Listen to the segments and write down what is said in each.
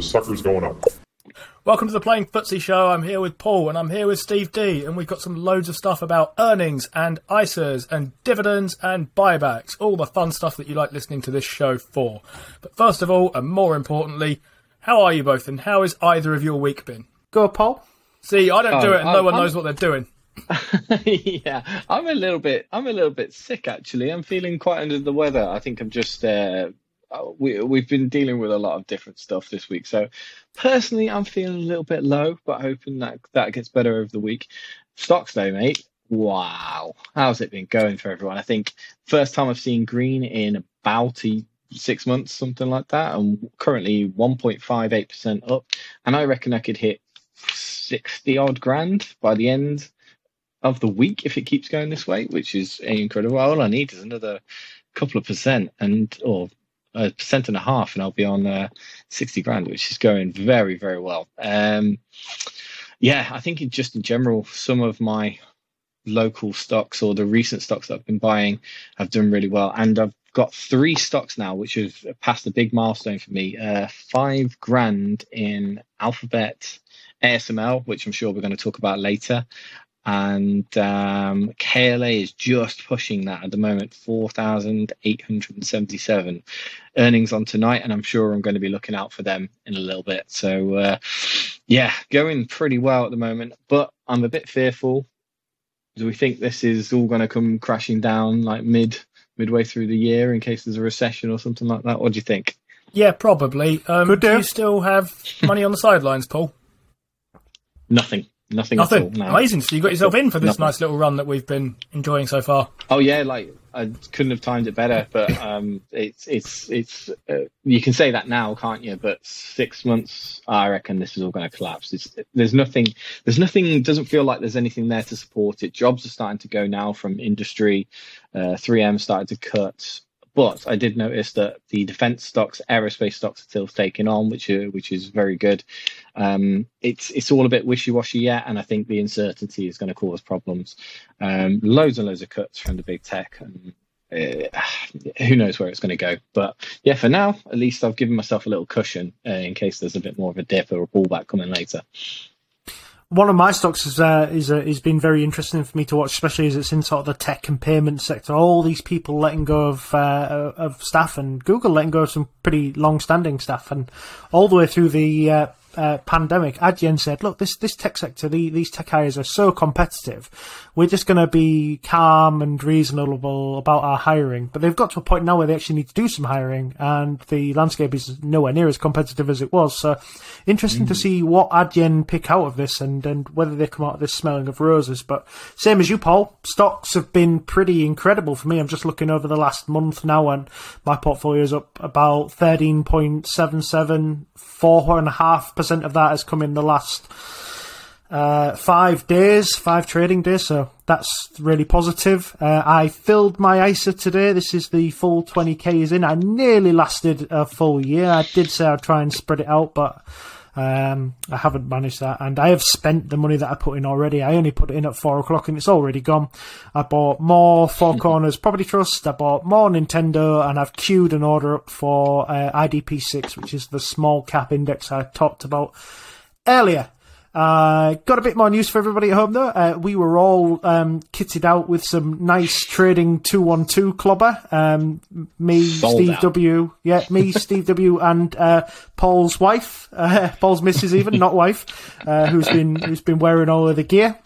The sucker's going up. Welcome to the Playing Footsie Show. I'm here with Paul and I'm here with Steve D, and we've got some loads of stuff about earnings and ISAs and dividends and buybacks, all the fun stuff that you like listening to this show for. But first of all, and more importantly, how are you both, and how has either of your week been? Go, Paul. See, I don't Oh, do it, and no I'm- one I'm- knows what they're doing. yeah, I'm a little bit. I'm a little bit sick actually. I'm feeling quite under the weather. I think I'm just. Uh, Uh, we we've been dealing with a lot of different stuff this week. So personally, I'm feeling a little bit low, but hoping that that gets better over the week. Stocks though, mate. Wow, how's it been going for everyone? I think first time I've seen green in about a, six months, something like that, and currently 1.58 percent up. And I reckon I could hit 60 odd grand by the end of the week if it keeps going this way, which is incredible. All I need is another couple of percent and or a percent and a half, and I'll be on uh, sixty grand, which is going very very well. Um, yeah, I think in just in general, some of my local stocks or the recent stocks that I've been buying have done really well, and I've got three stocks now, which have passed a big milestone for me. Uh, five grand in Alphabet. ASML, which I'm sure we're going to talk about later, and um, KLA is just pushing that at the moment, four thousand eight hundred and seventy-seven earnings on tonight, and I'm sure I'm going to be looking out for them in a little bit. So, uh, yeah, going pretty well at the moment, but I'm a bit fearful. Do we think this is all going to come crashing down like mid midway through the year in case there's a recession or something like that? What do you think? Yeah, probably. Um, Could do do. you still have money on the sidelines, Paul? Nothing. Nothing, at all. Nothing. no. Amazing. So you got yourself in for this Nothing. nice little run that we've been enjoying so far. Oh yeah, like I couldn't have timed it better, but um, it's it's it's uh, you can say that now, can't you? But six months, I reckon this is all going to collapse. It's, there's nothing, there's nothing. Doesn't feel like there's anything there to support it. Jobs are starting to go now from industry. Uh, 3M started to cut, but I did notice that the defense stocks, aerospace stocks, are still taking on, which are, which is very good. Um, it's it's all a bit wishy washy yet, and I think the uncertainty is going to cause problems. Um, loads and loads of cuts from the big tech, and uh, who knows where it's going to go. But yeah, for now, at least I've given myself a little cushion uh, in case there's a bit more of a dip or a pullback coming later. One of my stocks is uh, is uh, has been very interesting for me to watch, especially as it's in sort of the tech and payment sector. All these people letting go of uh, of staff, and Google letting go of some pretty long-standing staff, and all the way through the uh, pandemic, Adyen said, "Look, this this tech sector, the, these tech hires are so competitive. We're just going to be calm and reasonable about our hiring." But they've got to a point now where they actually need to do some hiring, and the landscape is nowhere near as competitive as it was. So, interesting to see what Adyen pick out of this, and and whether they come out of this smelling of roses. But same as you, Paul, stocks have been pretty incredible for me. I'm just looking over the last month now, and my portfolio is up about thirteen point seven seven. Four and a half percent of that has come in the last uh, five days, five trading days. So that's really positive. Uh, I filled my ISA today. This is the full 20k is in. I nearly lasted a full year. I did say I'd try and spread it out, but um, I haven't managed that. And I have spent the money that I put in already. I only put it in at four o'clock and it's already gone. I bought more Four Corners Property Trust. I bought more Nintendo and I've queued an order up for uh, IDP6, which is the small cap index I talked about earlier. Uh, got a bit more news for everybody at home though. Uh, we were all um, kitted out with some nice trading 212 clobber. Um, me, Sold Steve out. W. Yeah, me, Steve W. and uh, Paul's wife, uh, Paul's missus even, not wife, uh, who's been who's been wearing all of the gear.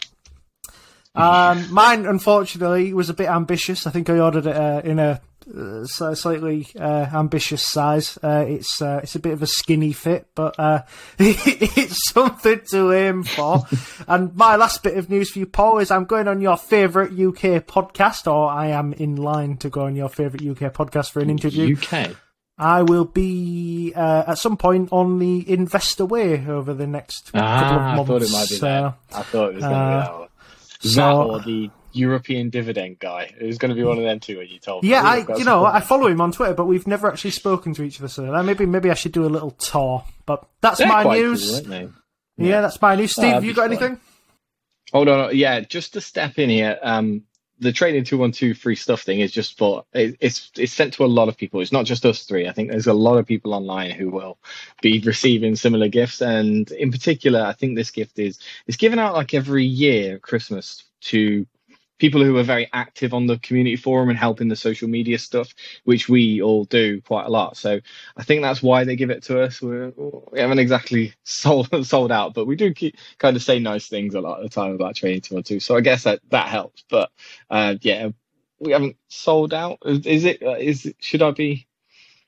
Um, mine, unfortunately, was a bit ambitious. I think I ordered it uh, in a uh, slightly uh, ambitious size. Uh, it's uh, it's a bit of a skinny fit, but uh, it's something to aim for. and my last bit of news for you, Paul, is I'm going on your favourite UK podcast, or I am in line to go on your favourite UK podcast for an interview. UK. I will be uh, at some point on the Investor Way over the next couple Ah, I of thought months. it might be so, that. I thought it was going to be that one. That or the European dividend guy. It was going to be one of them two when you told me. Yeah, I you know I follow him on Twitter, but we've never actually spoken to each other. So uh, maybe maybe I should do a little tour. But that's They're my news. cool, aren't yeah. that's my news. Oh, Steve, that'd you got fun. anything? Hold on, yeah, just to step in here. Um, the trading two one two free stuff thing is just for it, it's it's sent to a lot of people. It's not just us three. I think there's a lot of people online who will be receiving similar gifts, and in particular, I think this gift is it's given out like every year at Christmas to people who are very active on the community forum and helping the social media stuff, which we all do quite a lot. So I think that's why they give it to us. We're, we haven't exactly sold sold out, but we do keep, kind of say nice things a lot of the time about one two. So I guess that that helps. But uh, yeah, we haven't sold out. Is, it? Is should I be?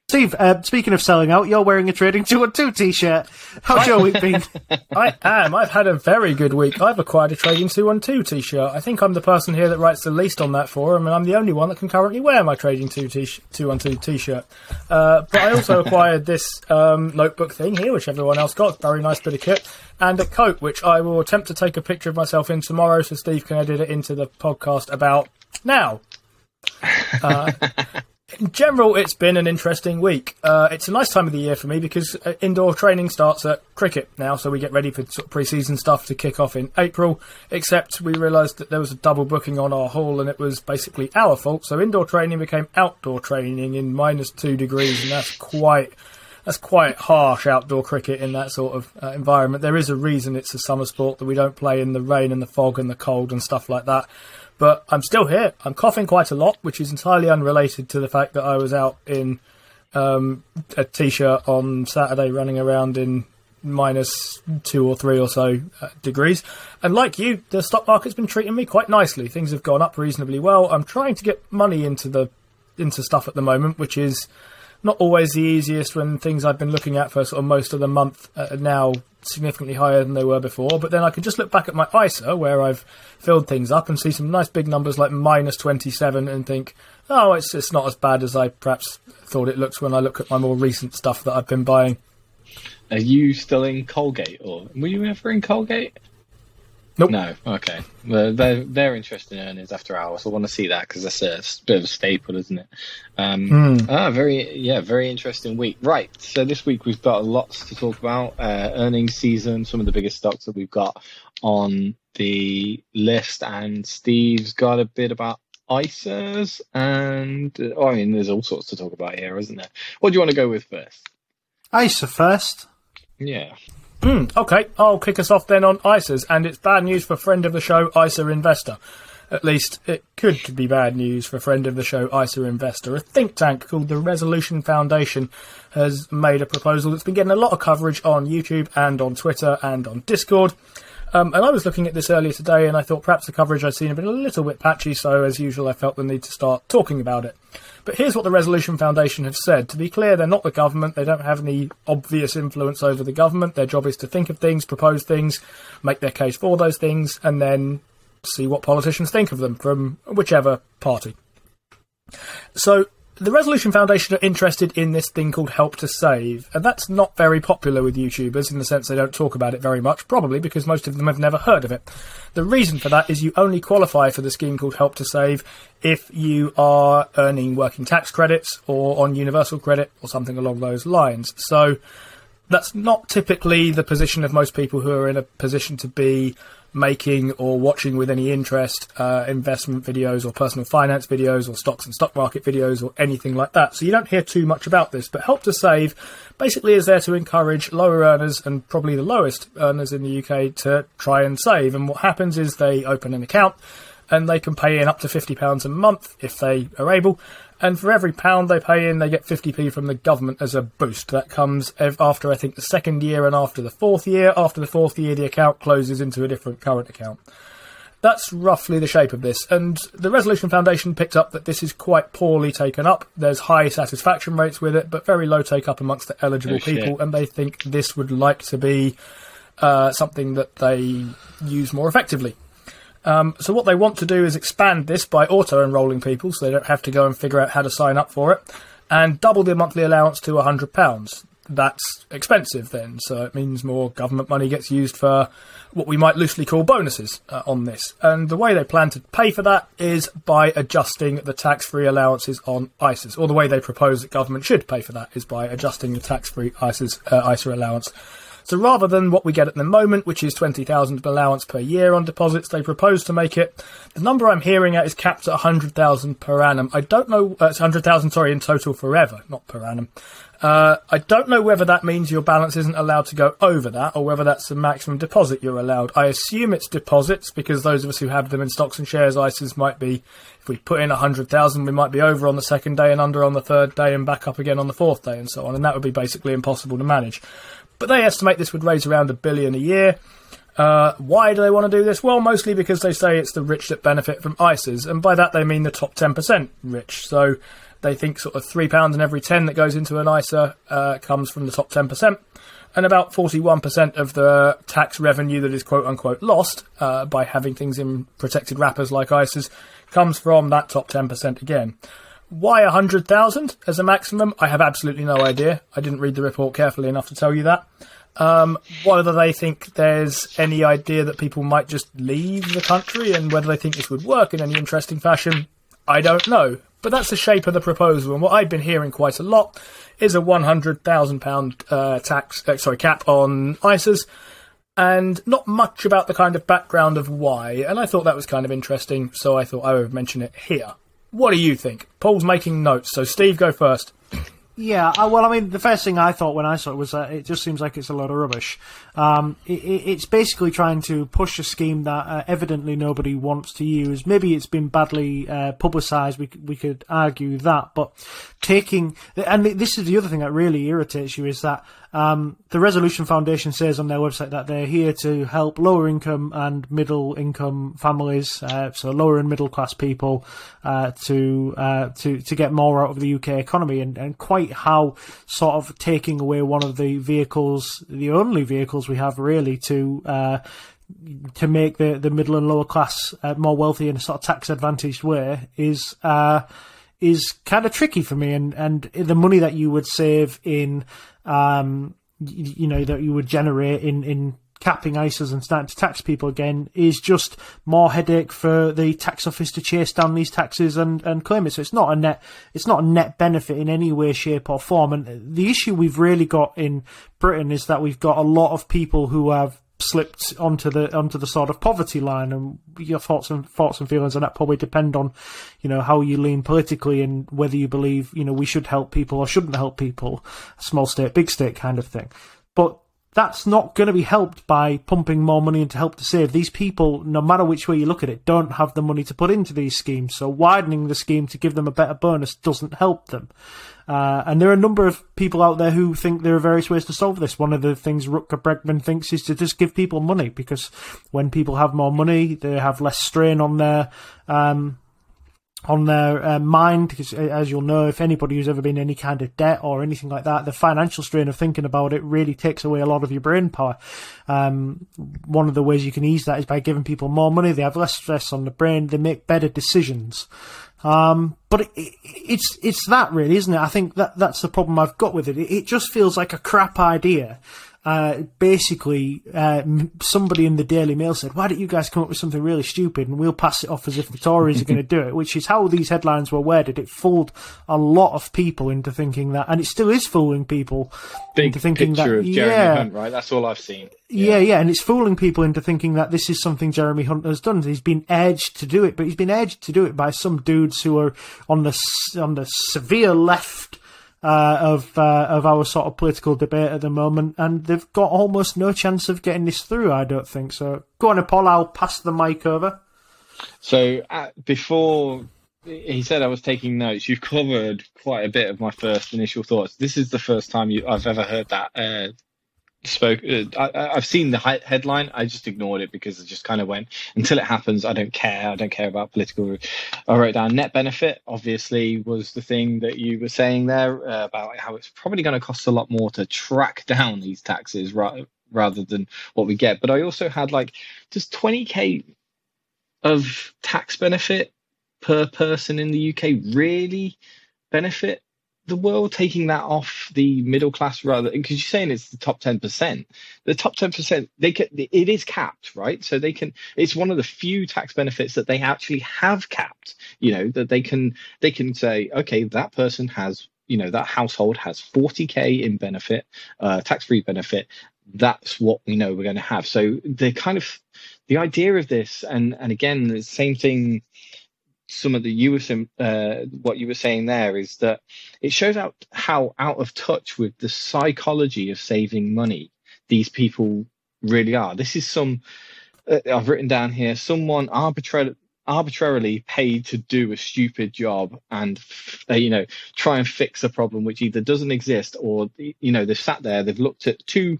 Steve, uh, speaking of selling out, you're wearing a Trading 2 and 2 t shirt. How's your week been? I am. I've had a very good week. I've acquired a Trading 212 t shirt. I think I'm the person here that writes the least on that forum, and I'm the only one that can currently wear my Trading 2 t- 212 t shirt. Uh, but I also acquired this um, notebook thing here, which everyone else got. Very nice bit of kit. And a coat, which I will attempt to take a picture of myself in tomorrow so Steve can edit it into the podcast about now. Uh, in general, it's been an interesting week. Uh, it's a nice time of the year for me because uh, indoor training starts at cricket now, so we get ready for sort of pre-season stuff to kick off in April. Except we realised that there was a double booking on our hall, and it was basically our fault. So indoor training became outdoor training in minus two degrees, and that's quite that's quite harsh outdoor cricket in that sort of uh, environment. There is a reason it's a summer sport that we don't play in the rain and the fog and the cold and stuff like that. But I'm still here. I'm coughing quite a lot, which is entirely unrelated to the fact that I was out in um, a t-shirt on Saturday running around in minus two or three or so uh, degrees. And like you, the stock market's been treating me quite nicely. Things have gone up reasonably well. I'm trying to get money into the into stuff at the moment, which is not always the easiest when things I've been looking at for sort of most of the month are now significantly higher than they were before. But then I can just look back at my ISA where I've filled things up and see some nice big numbers like minus 27 and think, oh, it's, it's not as bad as I perhaps thought it looks when I look at my more recent stuff that I've been buying. Are you still in Colgate, or were you ever in Colgate? Nope. No. Okay. Well, they're they're interested in earnings after hours. I want to see that because that's a bit of a staple, isn't it? Um, Ah, very yeah, very interesting week. Right. So this week we've got lots to talk about. Uh, earnings season, some of the biggest stocks that we've got on the list, and Steve's got a bit about ISAs, and oh, I mean, there's all sorts to talk about here, isn't there? What do you want to go with first? ISA first. Yeah. Hmm, okay, I'll kick us off then on ISAs, and it's bad news for friend of the show, ISA Investor. At least it could be bad news for friend of the show, ISA Investor. A think tank called the Resolution Foundation has made a proposal that's been getting a lot of coverage on YouTube and on Twitter and on Discord. Um, and I was looking at this earlier today, and I thought perhaps the coverage I'd seen had been a little bit patchy, so as usual, I felt the need to start talking about it. But here's what the Resolution Foundation have said. To be clear, they're not the government. They don't have any obvious influence over the government. Their job is to think of things, propose things, make their case for those things, and then see what politicians think of them from whichever party. So, the Resolution Foundation are interested in this thing called Help to Save, and that's not very popular with YouTubers in the sense they don't talk about it very much, probably because most of them have never heard of it. The reason for that is you only qualify for the scheme called Help to Save if you are earning working tax credits or on universal credit or something along those lines. So, that's not typically the position of most people who are in a position to be making or watching with any interest uh, investment videos or personal finance videos or stocks and stock market videos or anything like that. So you don't hear too much about this. But Help to Save basically is there to encourage lower earners and probably the lowest earners in the UK to try and save. And what happens is they open an account and they can pay in up to £50 a month if they are able. And for every pound they pay in, they get 50p from the government as a boost. That comes after, I think, the second year and after the fourth year. After the fourth year, the account closes into a different current account. That's roughly the shape of this. And the Resolution Foundation picked up that this is quite poorly taken up. There's high satisfaction rates with it, but very low take up amongst the eligible Oh, people. And they think this would like to be uh, something that they use more effectively. Um, so what they want to do is expand this by auto enrolling people, so they don't have to go and figure out how to sign up for it. and double the monthly allowance to £100. That's expensive then, so it means more government money gets used for what we might loosely call bonuses uh, on this. And the way they plan to pay for that is by adjusting the tax free allowances on ISAs, or the way they propose that government should pay for that is by adjusting the tax free ISAs, uh, ISA allowance so rather than what we get at the moment, which is 20,000 allowance per year on deposits, they propose to make it, the number I'm hearing at is capped at 100,000 per annum. I don't know, uh, it's 100,000, sorry, in total forever, not per annum. Uh, I don't know whether that means your balance isn't allowed to go over that or whether that's the maximum deposit you're allowed. I assume it's deposits because those of us who have them in stocks and shares ISAs might be, if we put in 100,000, we might be over on the second day and under on the third day and back up again on the fourth day and so on. And that would be basically impossible to manage. But they estimate this would raise around a billion a year. Uh, why do they want to do this? Well, mostly because they say it's the rich that benefit from ISAs, and by that they mean the top 10% rich. So they think sort of £3 in every 10 that goes into an ISA uh, comes from the top 10%, and about 41% of the tax revenue that is quote unquote lost uh, by having things in protected wrappers like ISAs comes from that top 10% again. Why 100,000 as a maximum? I have absolutely no idea. I didn't read the report carefully enough to tell you that. Um, whether they think there's any idea that people might just leave the country and whether they think this would work in any interesting fashion, I don't know. But that's the shape of the proposal, and what I've been hearing quite a lot is a £100,000 uh, tax, uh, sorry, cap on ISAs, and not much about the kind of background of why. And I thought that was kind of interesting, so I thought I would mention it here. What do you think? Paul's making notes, so Steve, go first. Yeah, uh, well, I mean, the first thing I thought when I saw it was that it just seems like it's a lot of rubbish. Um, it, it's basically trying to push a scheme that uh, evidently nobody wants to use. Maybe it's been badly uh, publicised. We we could argue that, but taking and this is the other thing that really irritates you is that um, the Resolution Foundation says on their website that they're here to help lower income and middle income families, uh, so lower and middle class people, uh, to uh, to to get more out of the UK economy, and, and quite how sort of taking away one of the vehicles, the only vehicles we have really to uh, to make the, the middle and lower class uh, more wealthy in a sort of tax advantaged way is uh, is kind of tricky for me. And, and the money that you would save in, um, you, you know, that you would generate in, in capping ISAs and starting to tax people again is just more headache for the tax office to chase down these taxes and, and claim it. So it's not a net, it's not a net benefit in any way, shape or form. And the issue we've really got in Britain is that we've got a lot of people who have slipped onto the onto the sort of poverty line and your thoughts and thoughts and feelings on that probably depend on you know how you lean politically and whether you believe you know we should help people or shouldn't help people small state big state kind of thing. But that's not going to be helped by pumping more money into help to save. These people, no matter which way you look at it, don't have the money to put into these schemes. So widening the scheme to give them a better bonus doesn't help them. Uh, and there are a number of people out there who think there are various ways to solve this. One of the things Rutger Bregman thinks is to just give people money because when people have more money, they have less strain on their um, on their uh, mind because uh, as you'll know if anybody who's ever been in any kind of debt or anything like that the financial strain of thinking about it really takes away a lot of your brain power. Um, one of the ways you can ease that is by giving people more money. They have less stress on the brain. They make better decisions. Um, but it, it, it's it's that really, isn't it? I think that that's the problem I've got with it. It, it just feels like a crap idea uh, basically, uh, somebody in the Daily Mail said, "Why don't you guys come up with something really stupid and we'll pass it off as if the Tories are going to do it?" Which is how these headlines were worded. It fooled a lot of people into thinking that, and it still is fooling people Big into thinking picture that. of Jeremy yeah, Hunt, right? That's all I've seen. yeah, yeah, and it's fooling people into thinking that this is something Jeremy Hunt has done. He's been edged to do it, but he's been edged to do it by some dudes who are on the on the severe left uh, of uh, of our sort of political debate at the moment, and they've got almost no chance of getting this through. I don't think so. Go on, Paul. I'll pass the mic over. So uh, before he said I was taking notes, you've covered quite a bit of my first initial thoughts. This is the first time you, I've ever heard that uh, spoke. Uh, I, I've seen the headline. I just ignored it because it just kind of went until it happens. I don't care. I don't care about political. I wrote down net benefit. Obviously, was the thing that you were saying there uh, about how it's probably going to cost a lot more to track down these taxes ra- rather than what we get. But I also had like just 20k of tax benefit per person in the UK really benefit the world taking that off the middle class rather because you're saying it's the top 10% the top 10% they can it is capped right? So they can it's one of the few tax benefits that they actually have capped you know that they can they can say okay that person has you know that household has 40k in benefit uh, tax free benefit. That's what we know we're going to have. So the kind of the idea of this and and again the same thing some of the you were uh, what you were saying there is that it shows out how out of touch with the psychology of saving money these people really are. This is some uh, I've written down here someone arbitrarily arbitrarily paid to do a stupid job and uh, you know try and fix a problem which either doesn't exist or you know they've sat there they've looked at two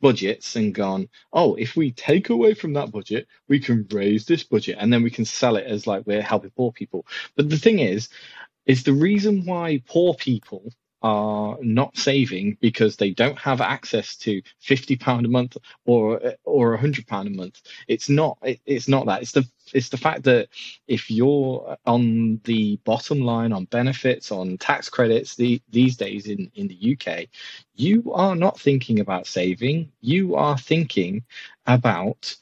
budgets and gone, oh, if we take away from that budget, we can raise this budget and then we can sell it as like we're helping poor people. But the thing is, is the reason why poor people are not saving because they don't have access to 50 pound a month or or 100 pound a month. It's not it, it's not that. It's the it's the fact that if you're on the bottom line on benefits on tax credits the, these days in in the UK you are not thinking about saving. You are thinking about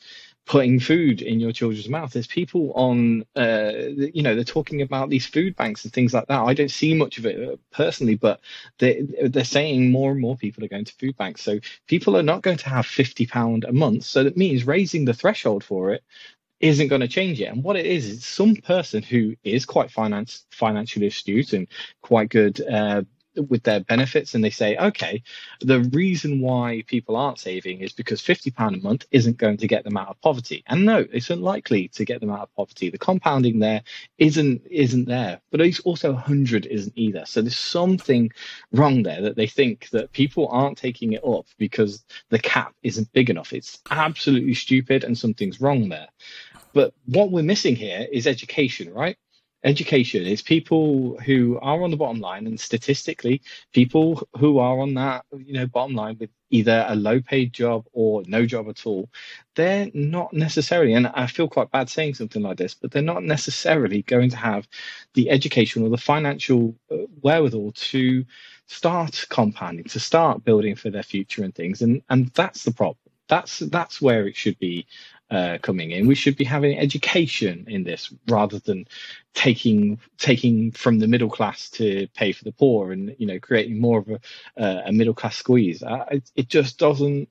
putting food in your children's mouth. There's people on, uh, you know, they're talking about these food banks and things like that. I don't see much of it uh, personally, but they, they're saying more and more people are going to food banks. So people are not going to have fifty pound a month. So that means raising the threshold for it isn't going to change it. And what it is, is some person who is quite finance financially astute and quite good uh, with their benefits and they say, okay, the reason why people aren't saving is because £50 a month isn't going to get them out of poverty. And no, it's unlikely to get them out of poverty. The compounding there isn't isn't there. But it's also 100 isn't either. So there's something wrong there that they think that people aren't taking it up because the cap isn't big enough. It's absolutely stupid and something's wrong there. But what we're missing here is education, right? Education is people who are on the bottom line and statistically people who are on that you know bottom line with either a low paid job or no job at all they're not necessarily and i feel quite bad saying something like this but they're not necessarily going to have the education or the financial uh, wherewithal to start compounding to start building for their future and things. And and that's the problem. That's that's where it should be uh, coming in. We should be having education in this rather than taking taking from the middle class to pay for the poor, and you know creating more of a, uh, a middle class squeeze. Uh, it, it, just doesn't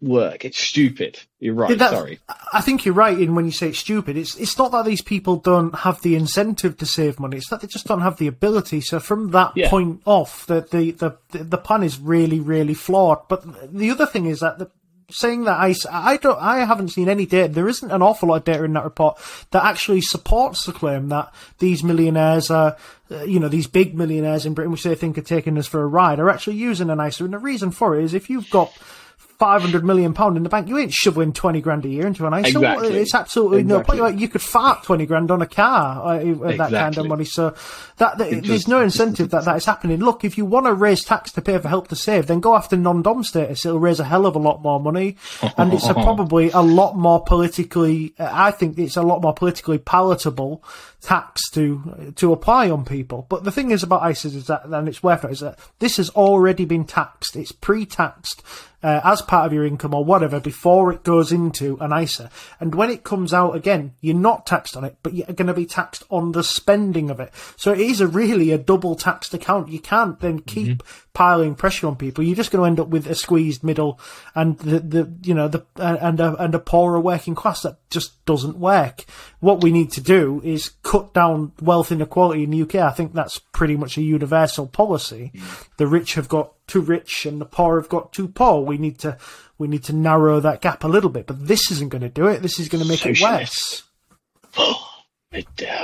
work. It's stupid. You're right. That, sorry. I think you're right in when you say it's stupid. It's it's not that these people don't have the incentive to save money. It's that they just don't have the ability. So from that yeah. point off, the, the the the plan is really really flawed. But the other thing is that the saying that I, I don't, I haven't seen any data. There isn't an awful lot of data in that report that actually supports the claim that these millionaires are, uh, you know, these big millionaires in Britain, which they think are taking us for a ride, are actually using an ISA. And the reason for it is if you've got five hundred million pound in the bank, you ain't shoveling twenty grand a year into an ISA. Exactly. It's absolutely exactly. no point. Like You could fart twenty grand on a car uh, with exactly. that kind of money. So that, that there's no incentive that that is happening. Look, if you want to raise tax to pay for help to save, then go after non-dom status. It'll raise a hell of a lot more money, and it's a, probably a lot more politically. Uh, I think it's a lot more politically palatable tax to to apply on people. But the thing is about ISAs is that, and it's worth it, is that this has already been taxed. It's pre-taxed uh, as part of your income or whatever before it goes into an ISA. And when it comes out again, you're not taxed on it, but you're going to be taxed on the spending of it. So it is a really a double taxed account. You can't then keep mm-hmm piling pressure on people, you're just going to end up with a squeezed middle and the, the you know the and a, and a poorer working class that just doesn't work. What we need to do is cut down wealth inequality in the UK. I think that's pretty much a universal policy. The rich have got too rich and the poor have got too poor. We need to we need to narrow that gap a little bit. But this isn't going to do it. This is going to make Socialist. it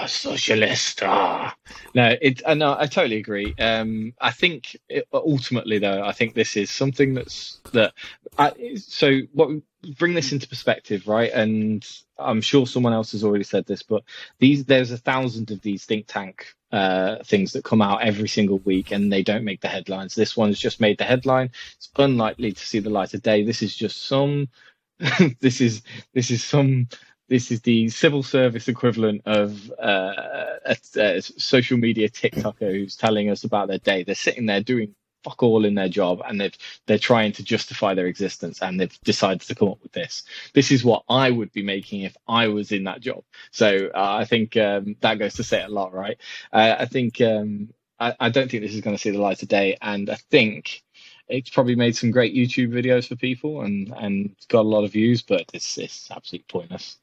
socialist. Ah. No, it. Uh, no, I totally agree. Um, I think it, ultimately, though, I think this is something that's that. I, so, what bring this into perspective, right? And I'm sure someone else has already said this, but these there's a thousand of these think tank uh, things that come out every single week, and they don't make the headlines. This one's just made the headline. It's unlikely to see the light of day. This is just some. this is this is some this is the civil service equivalent of uh, a, a social media TikToker who's telling us about their day. They're sitting there doing fuck all in their job and they've they're trying to justify their existence and they've decided to come up with this. This is what i would be making if i was in that job. So uh, i think um, that goes to say a lot right? Uh, i think um, I, I, don't think this is going to see the light of day and i think it's probably made some great youtube videos for people and and got a lot of views but it's it's absolutely pointless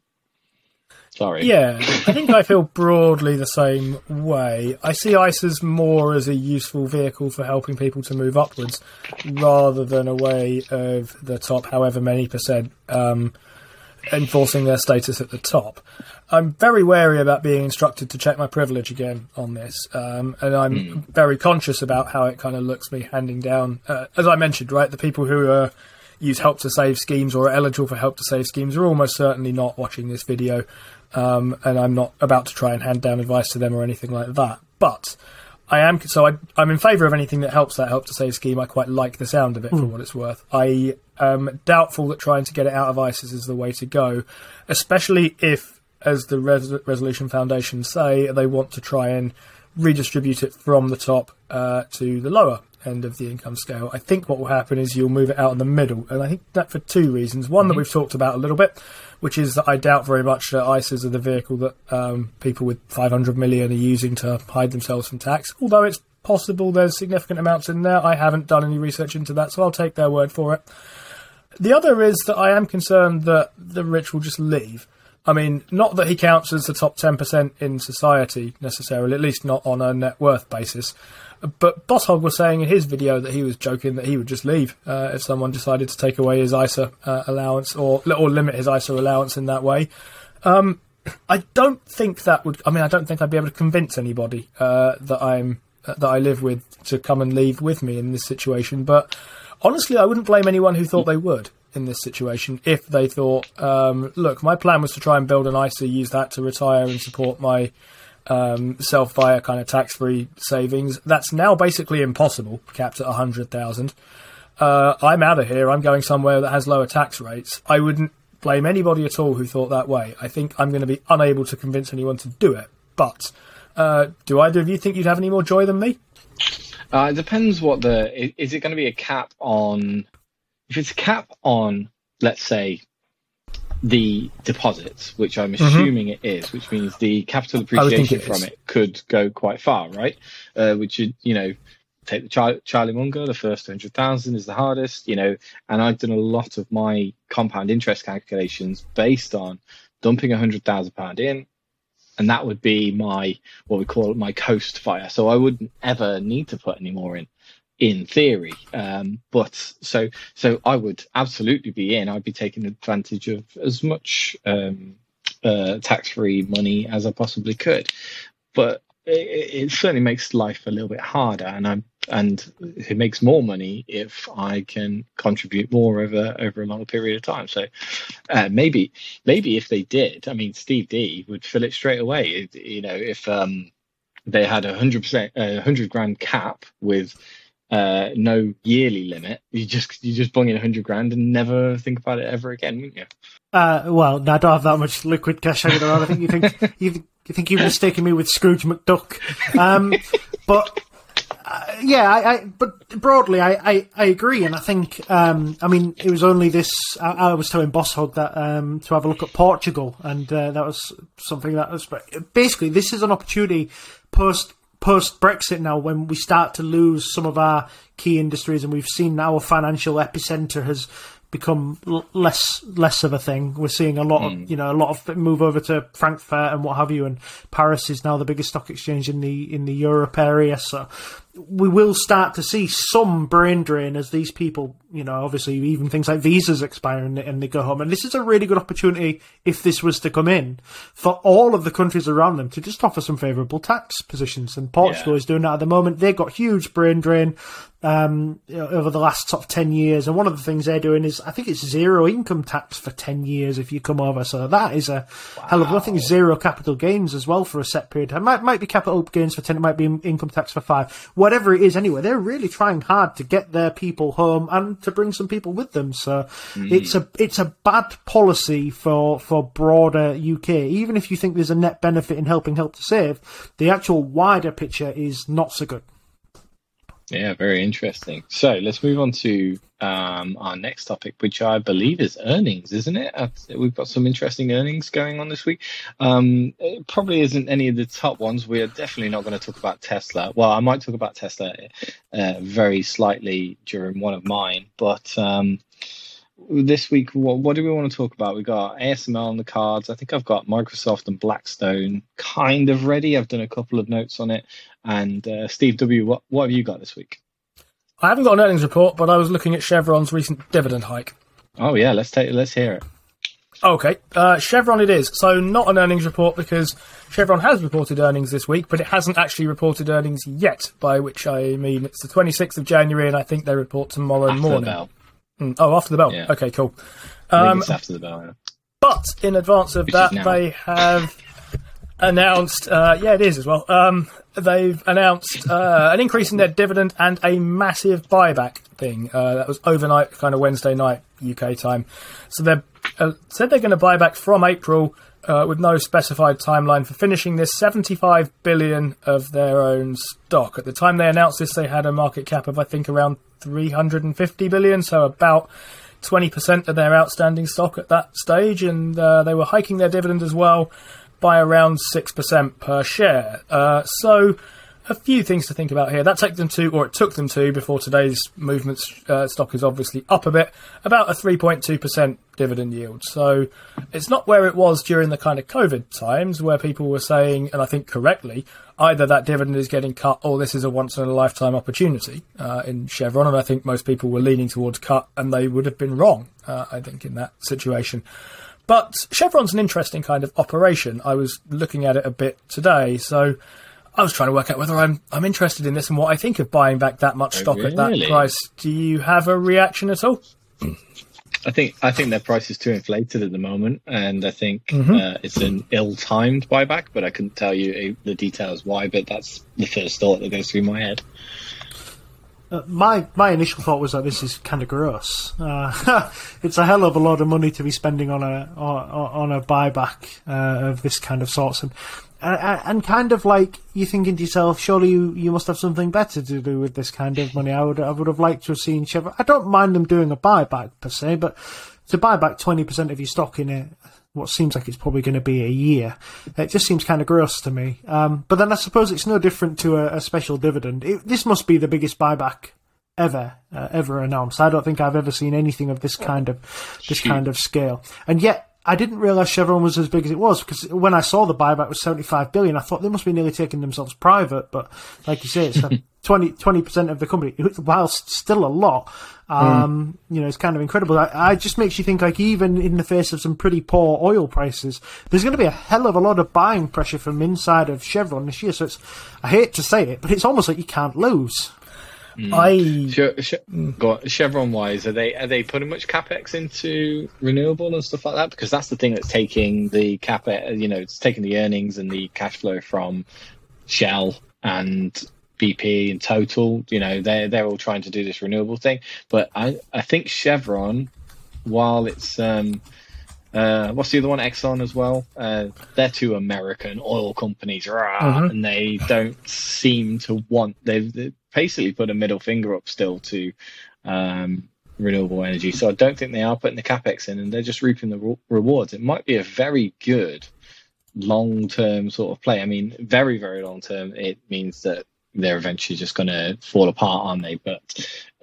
Sorry. Yeah, I think I feel broadly the same way. I see ICE as more as a useful vehicle for helping people to move upwards rather than a way of the top, however many percent, um, enforcing their status at the top. I'm very wary about being instructed to check my privilege again on this, um, and I'm mm. very conscious about how it kind of looks me handing down, uh, as I mentioned, right, the people who are use help to save schemes or are eligible for help to save schemes are almost certainly not watching this video um, and I'm not about to try and hand down advice to them or anything like that. But I am so I, am in favour of anything that helps that help to save scheme. I quite like the sound of it mm. for hmm. what it's worth. I am doubtful that trying to get it out of ISAs is the way to go, especially if, as the Res- Resolution Foundation say, they want to try and redistribute it from the top uh, to the lower end of the income scale. I think what will happen is you'll move it out in the middle, and I think that for two reasons. One mm-hmm. that we've talked about a little bit, which is that I doubt very much that ISAs are the vehicle that um, people with 500 million are using to hide themselves from tax. Although it's possible there's significant amounts in there, I haven't done any research into that, so I'll take their word for it. The other is that I am concerned that the rich will just leave. I mean, not that he counts as the top 10% in society necessarily, at least not on a net worth basis. But Bosshog was saying in his video that he was joking that he would just leave uh, if someone decided to take away his ISA uh, allowance or or limit his ISA allowance in that way. Um, I don't think that would. I mean, I don't think I'd be able to convince anybody uh, that I'm uh, that I live with to come and leave with me in this situation. But honestly, I wouldn't blame anyone who thought they would in this situation if they thought, um, look, my plan was to try and build an ISA, use that to retire and support my um, self via kind of tax free savings. That's now basically impossible, capped at 100,000. Uh, I'm out of here. I'm going somewhere that has lower tax rates. I wouldn't blame anybody at all who thought that way. I think I'm going to be unable to convince anyone to do it. But uh, do either of you think you'd have any more joy than me? Uh, it depends what the is. It going to be a cap on? If it's a cap on, let's say, the deposits, which I'm mm-hmm. assuming mm-hmm. it is, which means the capital appreciation it from is. it could go quite far, right? Uh, which would, you know, take the Char- Charlie Munger, the first 100,000 is the hardest, you know, and I've done a lot of my compound interest calculations based on dumping a £100,000 in, and that would be my, what we call my coast fire. So I wouldn't ever need to put any more in in theory. Um, but so so I would absolutely be in. I'd be taking advantage of as much um, uh, tax free money as I possibly could. But it, it, certainly makes life a little bit harder, and I'm and it makes more money if I can contribute more over over a longer period of time. So uh, maybe maybe if they did, I mean, Steve D would fill it straight away. You know, if um, they had a hundred percent, a hundred grand cap with uh, no yearly limit. You just you just bung in hundred grand and never think about it ever again, wouldn't you? Uh, well, I don't have that much liquid cash hanging around. I think you think you, you think you've mistaken me with Scrooge McDuck. Um, but uh, yeah, I, I, but broadly, I, I, I, agree, and I think, um, I mean, it was only this. I, I was telling Boss Hog that um, to have a look at Portugal, and uh, that was something that was basically this is an opportunity post post Brexit now, when we start to lose some of our key industries, and we've seen now our financial epicenter has become less less of a thing. We're seeing a lot mm. of hmm. you know a lot of move over to Frankfurt and what have you, and Paris is now the biggest stock exchange in the in the Europe area. So we will start to see some brain drain as these people, you know, obviously even things like visas expire and, and they go home. And this is a really good opportunity if this was to come in for all of the countries around them to just offer some favourable tax positions. And Portugal yeah. is doing that at the moment. They've got huge brain drain um, over the last sort of 10 years. And one of the things they're doing is, I think it's zero income tax for 10 years if you come over. So that is a wow. hell of, I think zero capital gains as well for a set period. It might, might be capital gains for 10, it might be income tax for five whatever it is anyway, they're really trying hard to get their people home and to bring some people with them. So hmm. it's a it's a bad policy for for broader UK. Even if you think there's a net benefit in helping help to save, the actual wider picture is not so good. Yeah, very interesting. So let's move on to um, our next topic, which I believe is earnings, isn't it? We've got some interesting earnings going on this week. Um, it probably isn't any of the top ones. We are definitely not going to talk about Tesla. Well, I might talk about Tesla uh, very slightly during one of mine, but um, this week, what, what do we want to talk about? We got ASML on the cards. I think I've got Microsoft and Blackstone kind of ready. I've done a couple of notes on it. And uh, Steve W, what what have you got this week? I haven't got an earnings report, but I was looking at Chevron's recent dividend hike. Oh yeah, let's take let's hear it. Okay, uh, Chevron it is. So not an earnings report because Chevron has reported earnings this week, but it hasn't actually reported earnings yet. By which I mean it's the 26th of January, and I think they report tomorrow After morning. the bell. Mm, Oh, after the bell. Yeah. Okay, cool. Um, it's after the bell. yeah. But in advance of Which that, they have announced. Uh, yeah, it is as well. Um, they've announced uh, an increase in their dividend and a massive buyback thing. Uh, that was overnight, kind of Wednesday night UK time. So they uh, said they're going to buy back from April. Uh, with no specified timeline for finishing this 75 billion of their own stock. At the time they announced this, they had a market cap of I think around 350 billion, so about 20% of their outstanding stock at that stage, and uh, they were hiking their dividend as well by around 6% per share. Uh, so, a few things to think about here. That took them to, or it took them to, before today's movements, uh, stock is obviously up a bit, about a 3.2% dividend yield. So, it's not where it was during the kind of COVID times where people were saying, and I think correctly, either that dividend is getting cut or this is a once in a lifetime opportunity uh, in Chevron. And I think most people were leaning towards cut, and they would have been wrong, uh, I think, in that situation. But Chevron's an interesting kind of operation. I was looking at it a bit today, so I was trying to work out whether I'm I'm interested in this and what I think of buying back that much stock at that price. Do you have a reaction at all? I think I think their price is too inflated at the moment, and I think Mm-hmm. uh, it's an ill-timed buyback. But I couldn't tell you uh, the details why. But that's the first thought that goes through my head. Uh, my my initial thought was that this is kind of gross. Uh, it's a hell of a lot of money to be spending on a on, on a buyback uh, of this kind of sorts, and, and kind of like you're thinking to yourself, surely you, you must have something better to do with this kind of money. I would I would have liked to have seen Chevron. I don't mind them doing a buyback per se, but to buy back twenty percent of your stock in a what seems like it's probably going to be a year. It just seems kind of gross to me. Um, but then I suppose it's no different to a, a special dividend. It, this must be the biggest buyback ever uh, ever announced. I don't think I've ever seen anything of this kind of this kind of scale. And yet I didn't realize Chevron was as big as it was because when I saw the buyback was 75 billion, I thought they must be nearly taking themselves private. But like you say, it's um, 20 percent of the company, whilst still a lot. Um, You know, it's kind of incredible. I, I just makes you think like even in the face of some pretty poor oil prices, there's going to be a hell of a lot of buying pressure from inside of Chevron this year. So it's I hate to say it, but it's almost like you can't lose. I Che- che- go on, Chevron wise, are they are they putting much capex into renewable and stuff like that? Because that's the thing that's taking the capex. You know, it's taking the earnings and the cash flow from Shell and BP in total. You know, they're they're all trying to do this renewable thing, but I I think Chevron, while it's um. Uh, what's the other one? Exxon as well. Uh, they're two American oil companies, rah, and they don't seem to want. They've basically put a middle finger up still to um, renewable energy. So I don't think they are putting the capex in, and they're just reaping the re- rewards. It might be a very good long-term sort of play. I mean, very very long-term. It means that they're eventually just going to fall apart, aren't they? But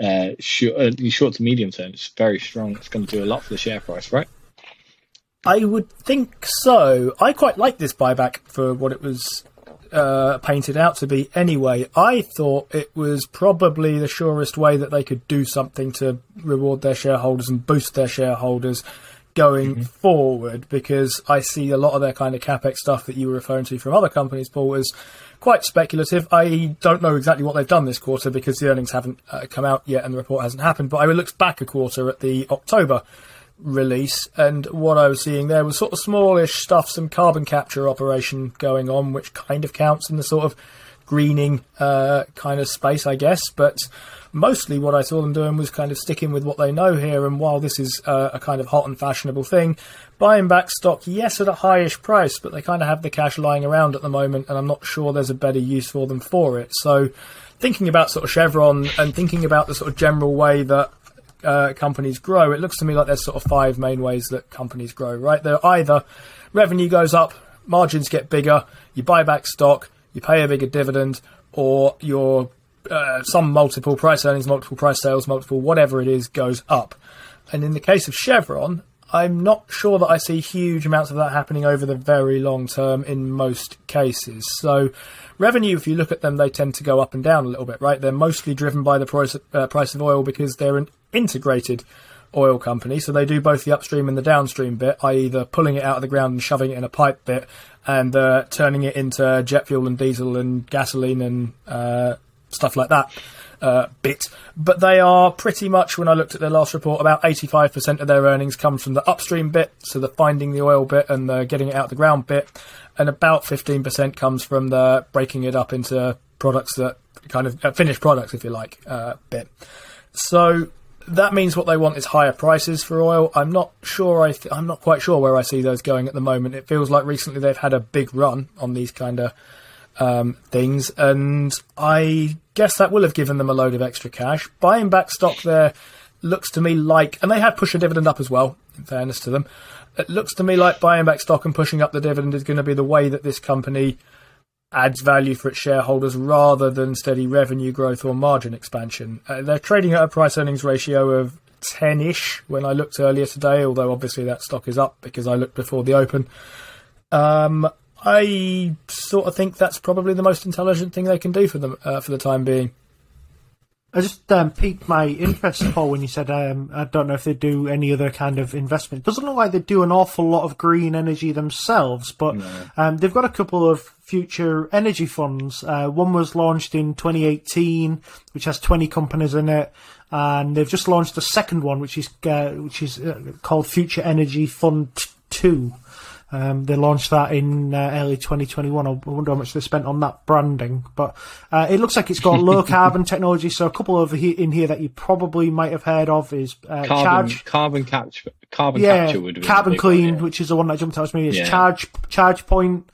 uh, uh, short to medium term, it's very strong. It's going to do a lot for the share price, right? I would think so. I quite like this buyback for what it was uh, painted out to be anyway. I thought it was probably the surest way that they could do something to reward their shareholders and boost their shareholders going forward because I see a lot of their kind of capex stuff that you were referring to from other companies, Paul, as quite speculative. I don't know exactly what they've done this quarter because the earnings haven't uh, come out yet and the report hasn't happened, but I looked back a quarter at the October release, and what I was seeing there was sort of smallish stuff, some carbon capture operation going on, which kind of counts in the sort of greening uh, kind of space, I guess. But mostly what I saw them doing was kind of sticking with what they know here. And while this is uh, a kind of hot and fashionable thing, buying back stock, yes, at a highish price, but they kind of have the cash lying around at the moment, and I'm not sure there's a better use for them for it. So, thinking about sort of Chevron and thinking about the sort of general way that uh, companies grow, it looks to me like there's sort of five main ways that companies grow, right? They're either revenue goes up, margins get bigger, you buy back stock, you pay a bigger dividend, or your uh, some multiple price earnings, multiple price sales, multiple whatever it is goes up. And in the case of Chevron, I'm not sure that I see huge amounts of that happening over the very long term in most cases. So, revenue, if you look at them, they tend to go up and down a little bit, right? They're mostly driven by the price, uh, price of oil because they're an integrated oil company. So, they do both the upstream and the downstream bit, i.e., the pulling it out of the ground and shoving it in a pipe bit and uh, turning it into jet fuel and diesel and gasoline and uh, stuff like that uh, bit. But they are pretty much, when I looked at their last report, about 85% of their earnings come from the upstream bit, so the finding the oil bit and the getting it out the ground bit, and about 15% comes from the breaking it up into products that kind of uh, finished products, if you like, uh, bit. So that means what they want is higher prices for oil. I'm not sure. I th- I'm not quite sure where I see those going at the moment. It feels like recently they've had a big run on these kind of um, things, and I guess that will have given them a load of extra cash. Buying back stock there looks to me like, and they have pushed a dividend up as well. In fairness to them, it looks to me like buying back stock and pushing up the dividend is going to be the way that this company adds value for its shareholders rather than steady revenue growth or margin expansion. Uh, they're trading at a price earnings ratio of 10 ish when I looked earlier today, although obviously that stock is up because I looked before the open. Um, I sort of think that's probably the most intelligent thing they can do for them uh, for the time being. I just um, piqued my interest, Paul, when you said um, I don't know if they do any other kind of investment. It doesn't look like they do an awful lot of green energy themselves, but no. um, they've got a couple of future energy funds. Uh, one was launched in 2018, which has 20 companies in it, and they've just launched a second one, which is uh, which is uh, called Future Energy Fund Two. Um, they launched that in uh, early 2021. I wonder how much they spent on that branding. But uh, it looks like it's got low carbon technology. So a couple of in here that you probably might have heard of is uh, carbon, charge, carbon capture, carbon yeah, capture would be carbon clean, one, yeah. which is the one that jumped out to me. Is yeah. charge, charge point,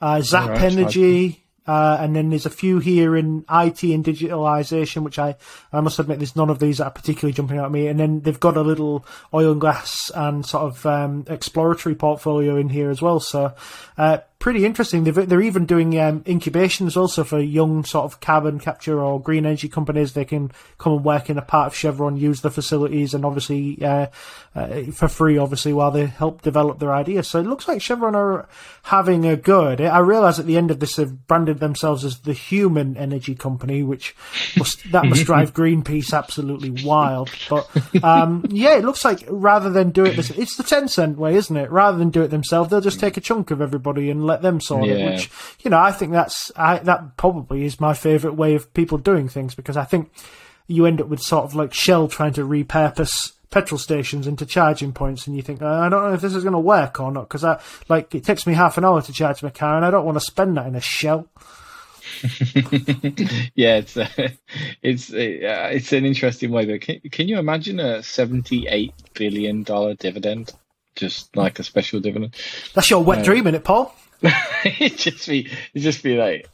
uh, Zap right, Energy. Uh, and then there's a few here in IT and digitalization, which I, I must admit there's none of these that are particularly jumping out at me. And then they've got a little oil and gas and sort of um, exploratory portfolio in here as well. So uh, pretty interesting. They've, they're even doing um, incubations also for young sort of carbon capture or green energy companies. They can come and work in a part of Chevron, use the facilities, and obviously uh, uh, for free, obviously, while they help develop their ideas. So it looks like Chevron are having a good. I realise at the end of this they've branded themselves as the human energy company, which must, that must drive Greenpeace absolutely wild. But um, yeah, it looks like rather than do it, this, it's the Tencent way, isn't it? Rather than do it themselves, they'll just take a chunk of everybody and let them sort yeah. it. Which you know, I think that's I, that probably is my favourite way of people doing things because I think you end up with sort of like Shell trying to repurpose petrol stations into charging points, and you think, I don't know if this is going to work or not because I like it takes me half an hour to charge my car, and I don't want to spend that in a Shell. yeah, it's uh, it's uh, it's an interesting way. But can, can you imagine a seventy-eight billion dollar dividend, just like a special dividend? That's your wet uh, dream, isn't it, Paul? it just be it just be like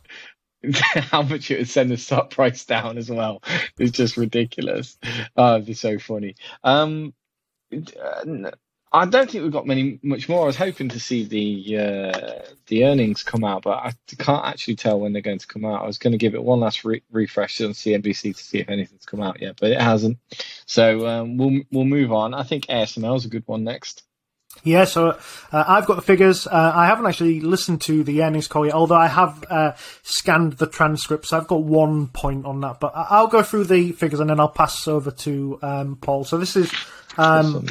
how much it would send the stock price down as well. It's just ridiculous. Oh, it'd be so funny. Um, I don't think we've got many much more. I was hoping to see the uh, the earnings come out, but I can't actually tell when they're going to come out. I was going to give it one last re- refresh on CNBC to see if anything's come out yet, but it hasn't. So um, we'll we'll move on. I think ASML is a good one next. Yeah, so uh, I've got the figures. Uh, I haven't actually listened to the earnings call yet, although I have uh, scanned the transcripts. I've got one point on that, but I'll go through the figures and then I'll pass over to um, Paul. So this is um,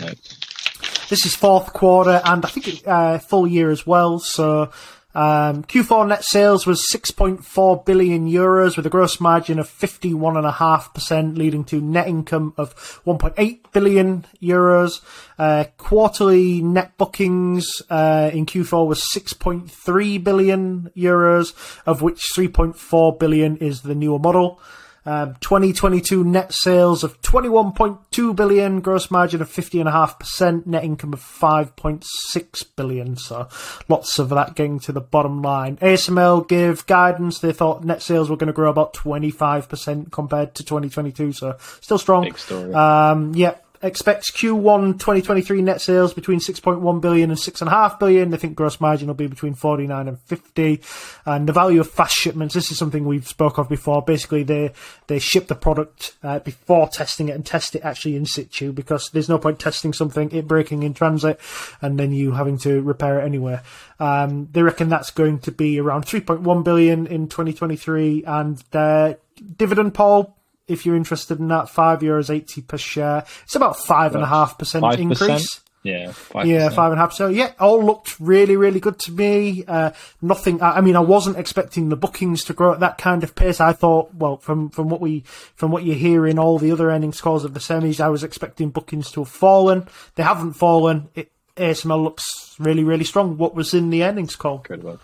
this is fourth quarter and I think uh, full year as well. So Um, Q4 net sales was 6.4 billion euros with a gross margin of 51.5%, leading to net income of 1.8 billion euros. Uh, quarterly net bookings uh, in Q4 was 6.3 billion euros, of which 3.4 billion is the newer model. Um, 2022 net sales of 21.2 billion, gross margin of 50.5%, net income of 5.6 billion. So lots of that getting to the bottom line. ASML give guidance. They thought net sales were going to grow about 25% compared to 2022. So still strong. Big story. Um, yeah, expects Q1 2023 net sales between 6.1 billion and 6.5 billion. They think gross margin will be between 49 and 50. And the value of fast shipments, this is something we've spoke of before. Basically, they, they ship the product uh, before testing it and test it actually in situ because there's no point testing something, it breaking in transit, and then you having to repair it anywhere. Um, they reckon that's going to be around 3.1 billion in 2023 and their dividend Paul if you're interested in that, five euros eighty per share. It's about five and a half percent increase. Yeah, 5%. Yeah, five and a half. So yeah, all looked really, really good to me. Uh, nothing. I I mean, I wasn't expecting the bookings to grow at that kind of pace. I thought, well, from from what we from what you hear in all the other earnings calls of the semis, I was expecting bookings to have fallen. They haven't fallen. It, ASML looks really, really strong. What was in the earnings call? Incredible.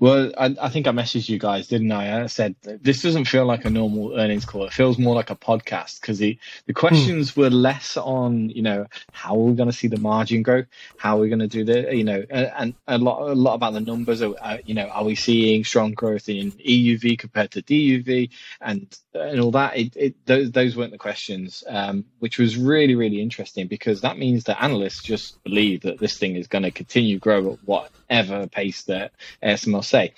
Well, I, I think I messaged you guys, didn't I? I said this doesn't feel like a normal earnings call. It feels more like a podcast because the, the questions were less on, you know, how are we going to see the margin growth? How are we going to do the, you know, and a lot a lot about the numbers. Uh, you know, are we seeing strong growth in EUV compared to DUV and and all that? It, it those those weren't the questions, um, which was really really interesting because that means that analysts just believe that this thing is going to continue grow at whatever pace that ASML say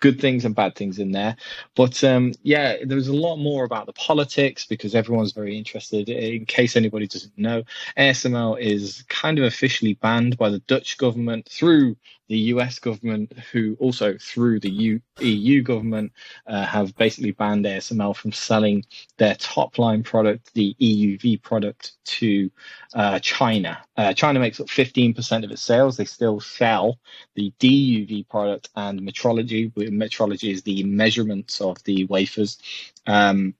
good things and bad things in there. But um, yeah, there was a lot more about the politics because everyone's very interested. In case anybody doesn't know, ASML is kind of officially banned by the Dutch government through the US government, who also through the U- EU government uh, have basically banned ASML from selling their top line product, the EUV product, to uh, China. Uh, China makes up 15% of its sales. They still sell the DUV product and metrology. Metrology is the measurements of the wafers. Um,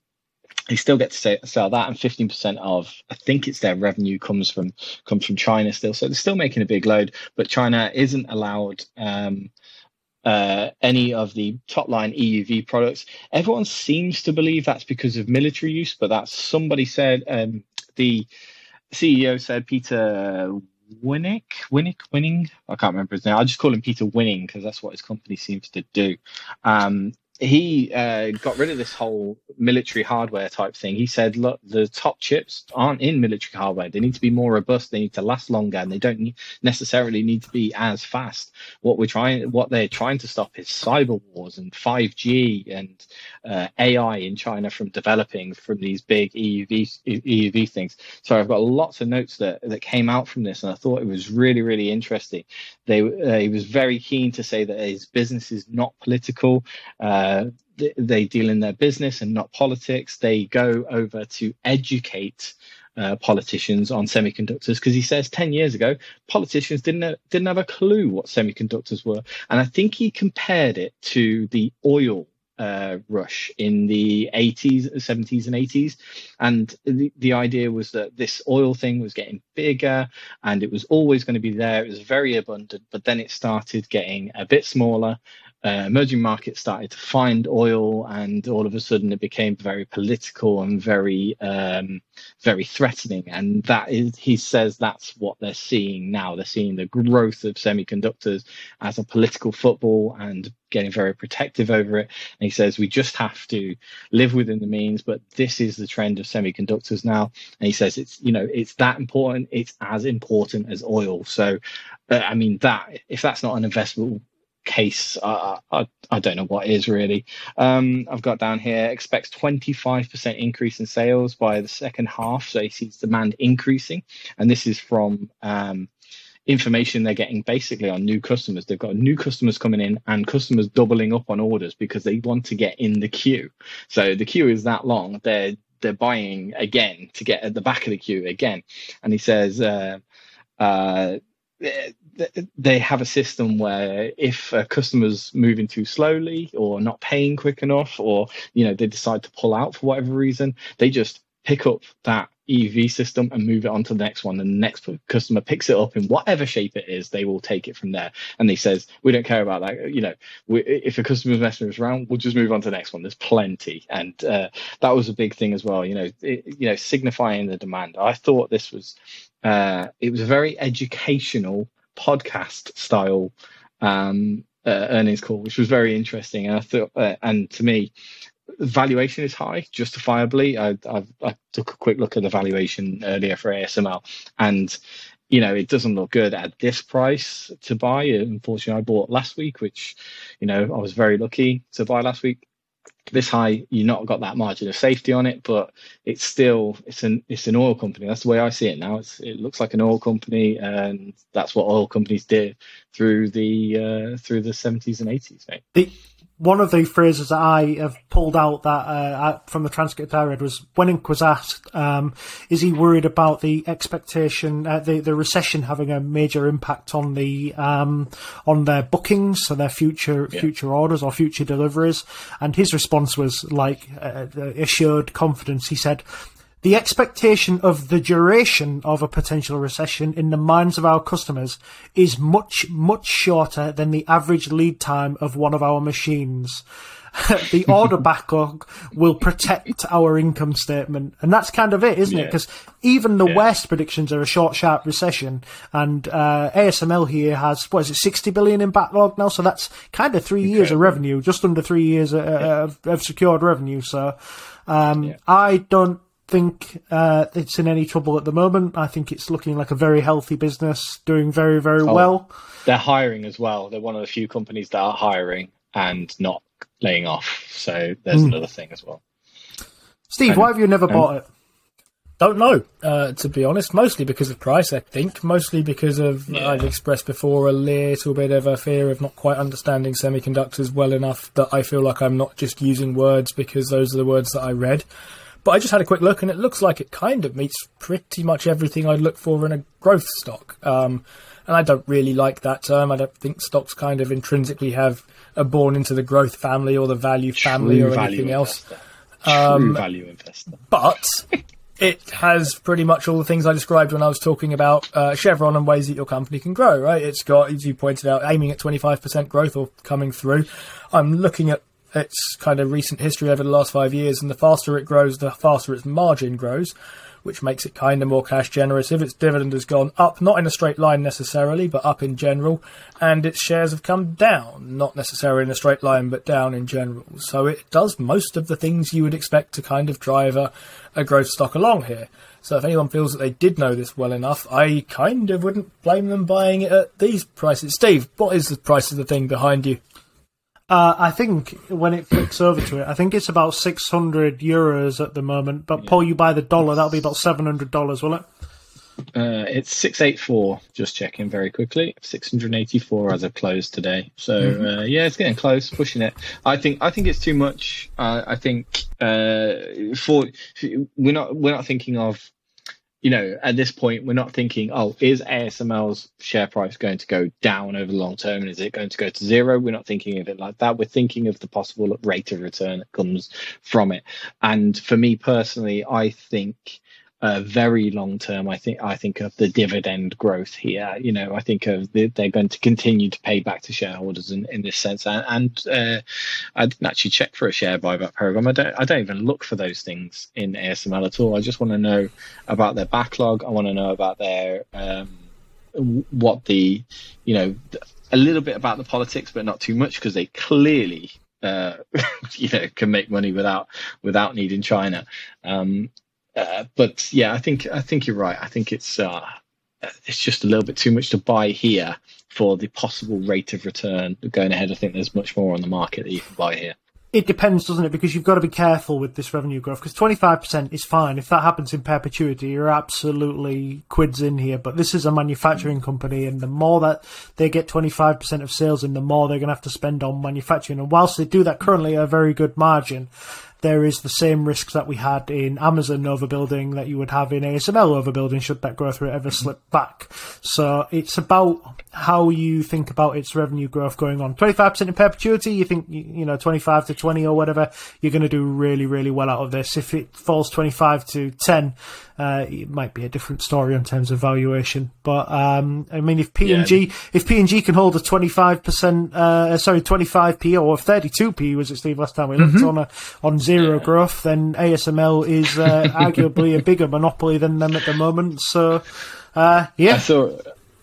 they still get to sell that, and fifteen percent of I think it's their revenue comes from comes from China still. So they're still making a big load, but China isn't allowed um, uh, any of the top line EUV products. Everyone seems to believe that's because of military use, but that's somebody said um, the CEO said Peter Winnick, Winnick, Winning. I can't remember his name. I just call him Peter Winning because that's what his company seems to do. Um, he uh, got rid of this whole military hardware type thing. He said, look, the top chips aren't in military hardware. They need to be more robust. They need to last longer, and they don't necessarily need to be as fast. What we're trying, what they're trying to stop is cyber wars and 5G and uh, AI in China from developing from these big EUV EUV things. So I've got lots of notes that that came out from this, and I thought it was really really interesting. They uh, he was very keen to say that his business is not political. Uh, they deal in their business and not politics. They go over to educate uh, politicians on semiconductors because he says 10 years ago politicians didn't have, didn't have a clue what semiconductors were. And i think he compared it to the oil uh, rush in the 80s 70s and 80s and the, the idea was that this oil thing was getting bigger and it was always going to be there. It was very abundant but then it started getting a bit smaller uh, emerging markets started to find oil, and all of a sudden it became very political and very, um, very threatening. And that is, he says, that's what they're seeing now. They're seeing the growth of semiconductors as a political football and getting very protective over it. And he says we just have to live within the means, but this is the trend of semiconductors now. And he says it's you know it's that important. It's as important as oil. So, uh, I mean that if that's not an investable case, I, I, I don't know what is really. Um, I've got down here expects 25% increase in sales by the second half. So he sees demand increasing. And this is from um, information they're getting basically on new customers. They've got new customers coming in and customers doubling up on orders because they want to get in the queue. So the queue is that long. They're they're buying again to get at the back of the queue again. And he says, uh, uh, they have a system where if a customer's moving too slowly or not paying quick enough, or you know they decide to pull out for whatever reason, they just pick up that EUV system and move it on to the next one. And the next customer picks it up in whatever shape it is, they will take it from there. And they says, we don't care about that. You know, we, if a customer's messing us around, we'll just move on to the next one. There's plenty. And uh, that was a big thing as well. You know, it, you know, signifying the demand. I thought this was, uh, it was a very educational podcast style um, uh, earnings call, which was very interesting. And I thought, uh, and to me, valuation is high, justifiably. I, I, I, took a quick look at the valuation earlier for ASML, and you know it doesn't look good at this price to buy. Unfortunately, I bought last week, which you know I was very lucky to buy last week. This high, you not got that margin of safety on it, but it's still it's an it's an oil company. That's the way I see it now. It's, it looks like an oil company, and that's what oil companies did through the uh, through the seventies and eighties, mate. The, one of the phrases that I have pulled out that uh, from the transcript I read was when Ink was asked, um, "Is he worried about the expectation, uh, the the recession having a major impact on the um, on their bookings, so their future yeah. future orders or future deliveries?" And his response was like uh, assured confidence. He said, the expectation of the duration of a potential recession in the minds of our customers is much, much shorter than the average lead time of one of our machines. the order backlog will protect our income statement. And that's kind of it, isn't yeah. it? Because even the yeah. worst predictions are a short, sharp recession. And uh, ASML here has, what is it, 60 billion in backlog now? So that's kind of three Incredible. years of revenue, just under three years uh, yeah. of, of, secured revenue. So um, I don't think uh, it's in any trouble at the moment. I think it's looking like a very healthy business, doing very, very oh, well. They're hiring as well. They're one of the few companies that are hiring and not laying off. So there's mm. another thing as well. Steve, and, why have you never bought it? Don't know, uh, to be honest. Mostly because of price, I think. Mostly because of yeah. I've expressed before a little bit of a fear of not quite understanding semiconductors well enough that I feel like I'm not just using words because those are the words that I read. But I just had a quick look, and it looks like it kind of meets pretty much everything I'd look for in a growth stock. Um, and I don't really like that term. I don't think stocks kind of intrinsically have are born into the growth family or the value family True or anything else. True um, value investor. But it has pretty much all the things I described when I was talking about uh, Chevron and ways that your company can grow, right? It's got, as you pointed out, aiming at 25% growth or coming through. I'm looking at its kind of recent history over the last five years, and the faster it grows, the faster its margin grows, which makes it kind of more cash generative. Its dividend has gone up, not in a straight line necessarily, but up in general, and its shares have come down, not necessarily in a straight line, but down in general. So it does most of the things you would expect to kind of drive a, a growth stock along here. So if anyone feels that they did know this well enough, I kind of wouldn't blame them buying it at these prices. Steve, what is the price of the thing behind you? Uh, I think when it flicks over to it, I think it's about 600 euros at the moment. But. Paul, you buy the dollar, that'll be about $700, will it? Uh, it's 684, just checking very quickly. 684 as of close today. So, mm-hmm. uh, yeah, it's getting close, pushing it. I think I think it's too much. Uh, I think uh, for we're not we're not thinking of you know, at this point, we're not thinking, oh, is ASML's share price going to go down over the long term and is it going to go to zero? We're not thinking of it like that. We're thinking of the possible rate of return that comes from it. And for me personally, I think uh, very long term, I think I think of the dividend growth here. You know, I think of the, they're going to continue to pay back to shareholders in, in this sense. And, and uh, I didn't actually check for a share buyback program. I don't I don't even look for those things in ASML at all. I just want to know about their backlog. I want to know about their um, what the you know a little bit about the politics, but not too much because they clearly uh, you know can make money without without needing China. Um, uh, but yeah, I think I think you're right. I think it's uh, it's just a little bit too much to buy here for the possible rate of return going ahead. I think there's much more on the market that you can buy here. It depends, doesn't it? Because you've got to be careful with this revenue growth. Because 25% is fine. If that happens in perpetuity, you're absolutely quids in here. But this is a manufacturing company, and the more that they get 25% of sales in, the more they're going to have to spend on manufacturing. And whilst they do that currently a very good margin, there is the same risk that we had in Amazon overbuilding that you would have in ASML overbuilding should that growth rate ever slip back. So it's about how you think about its revenue growth going on. 25% in perpetuity, you think, you know, 25 to 20 or whatever, you're going to do really, really well out of this. If it falls 25 to 10, uh, it might be a different story in terms of valuation. But, um, I mean, if P&G, yeah. if P&G can hold a 25%, uh, sorry, 25p or 32p was it, Steve, last time we looked mm-hmm. on a, on zero yeah. growth, then ASML is, uh, arguably a bigger monopoly than them at the moment. So, uh, yeah. I saw,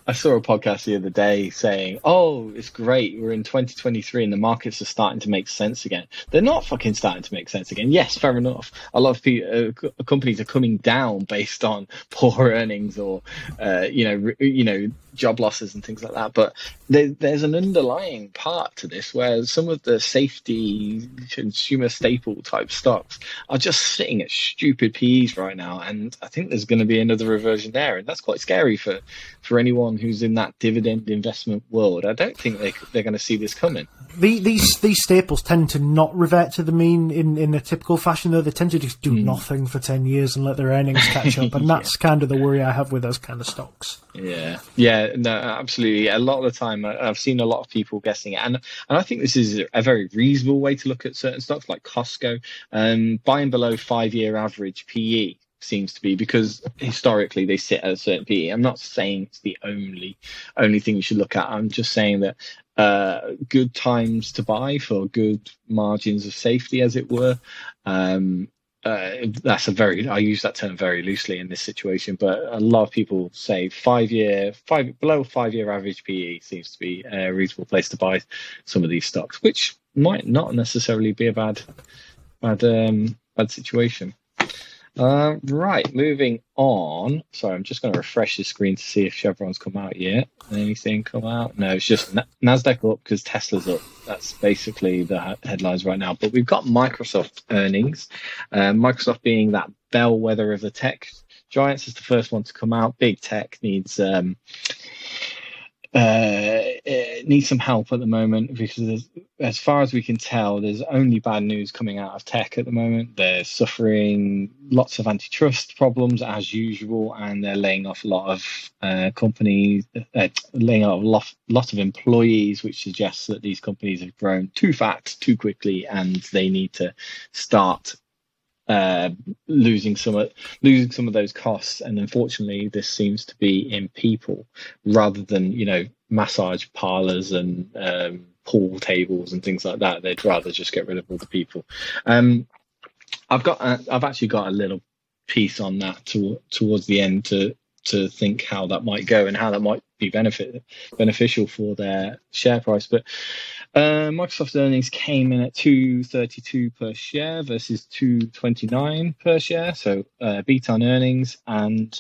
I saw a podcast the other day saying, "Oh, it's great. We're in 2023 and the markets are starting to make sense again." They're not fucking starting to make sense again. Yes, fair enough. A lot of people, uh, companies are coming down based on poor earnings or, uh, you know, you know, job losses and things like that. But there, there's an underlying part to this where some of the safety consumer staple type stocks are just sitting at stupid PEs right now, and I think there's going to be another reversion there, and that's quite scary for for anyone who's in that dividend investment world. I don't think they they're going to see this coming. The, these these staples tend to not revert to the mean in, in a typical fashion, though. They tend to just do mm. nothing for ten years and let their earnings catch up, and that's yeah. kind of the worry I have with those kind of stocks. Yeah, yeah, no, absolutely. A lot of the time, I've seen a lot of people guessing it, and and I think this is a very reasonable way to look at certain stocks like Costco. Um, buying below five year average PE seems to be because historically they sit at a certain PE. I'm not saying it's the only only thing you should look at. I'm just saying that uh, good times to buy for good margins of safety, as it were. Um, uh, that's a very I use that term very loosely in this situation, but a lot of people say five year five below five year average PE seems to be a reasonable place to buy some of these stocks, which might not necessarily be a bad bad um, bad situation. Uh, right, moving on. Sorry, I'm just going to refresh the screen to see if Chevron's come out yet. Anything come out? No, it's just Nasdaq up because Tesla's up. That's basically the headlines right now. But we've got Microsoft earnings. Uh, Microsoft being that bellwether of the tech giants is the first one to come out. Big tech needs um, uh, needs some help at the moment because, as far as we can tell, there's only bad news coming out of tech at the moment. They're suffering lots of antitrust problems as usual, and they're laying off a lot of uh, companies, uh, laying off a lot, lot of employees, which suggests that these companies have grown too fat too quickly, and they need to start uh, losing some of losing some of those costs. And unfortunately, this seems to be in people rather than you know massage parlors and um, pool tables and things like that. They'd rather just get rid of all the people. Um, I've got I've actually got a little piece on that to, towards the end to to think how that might go and how that might be benefit beneficial for their share price. But uh, Microsoft earnings came in at 232 per share versus 229 per share. So uh, beat on earnings and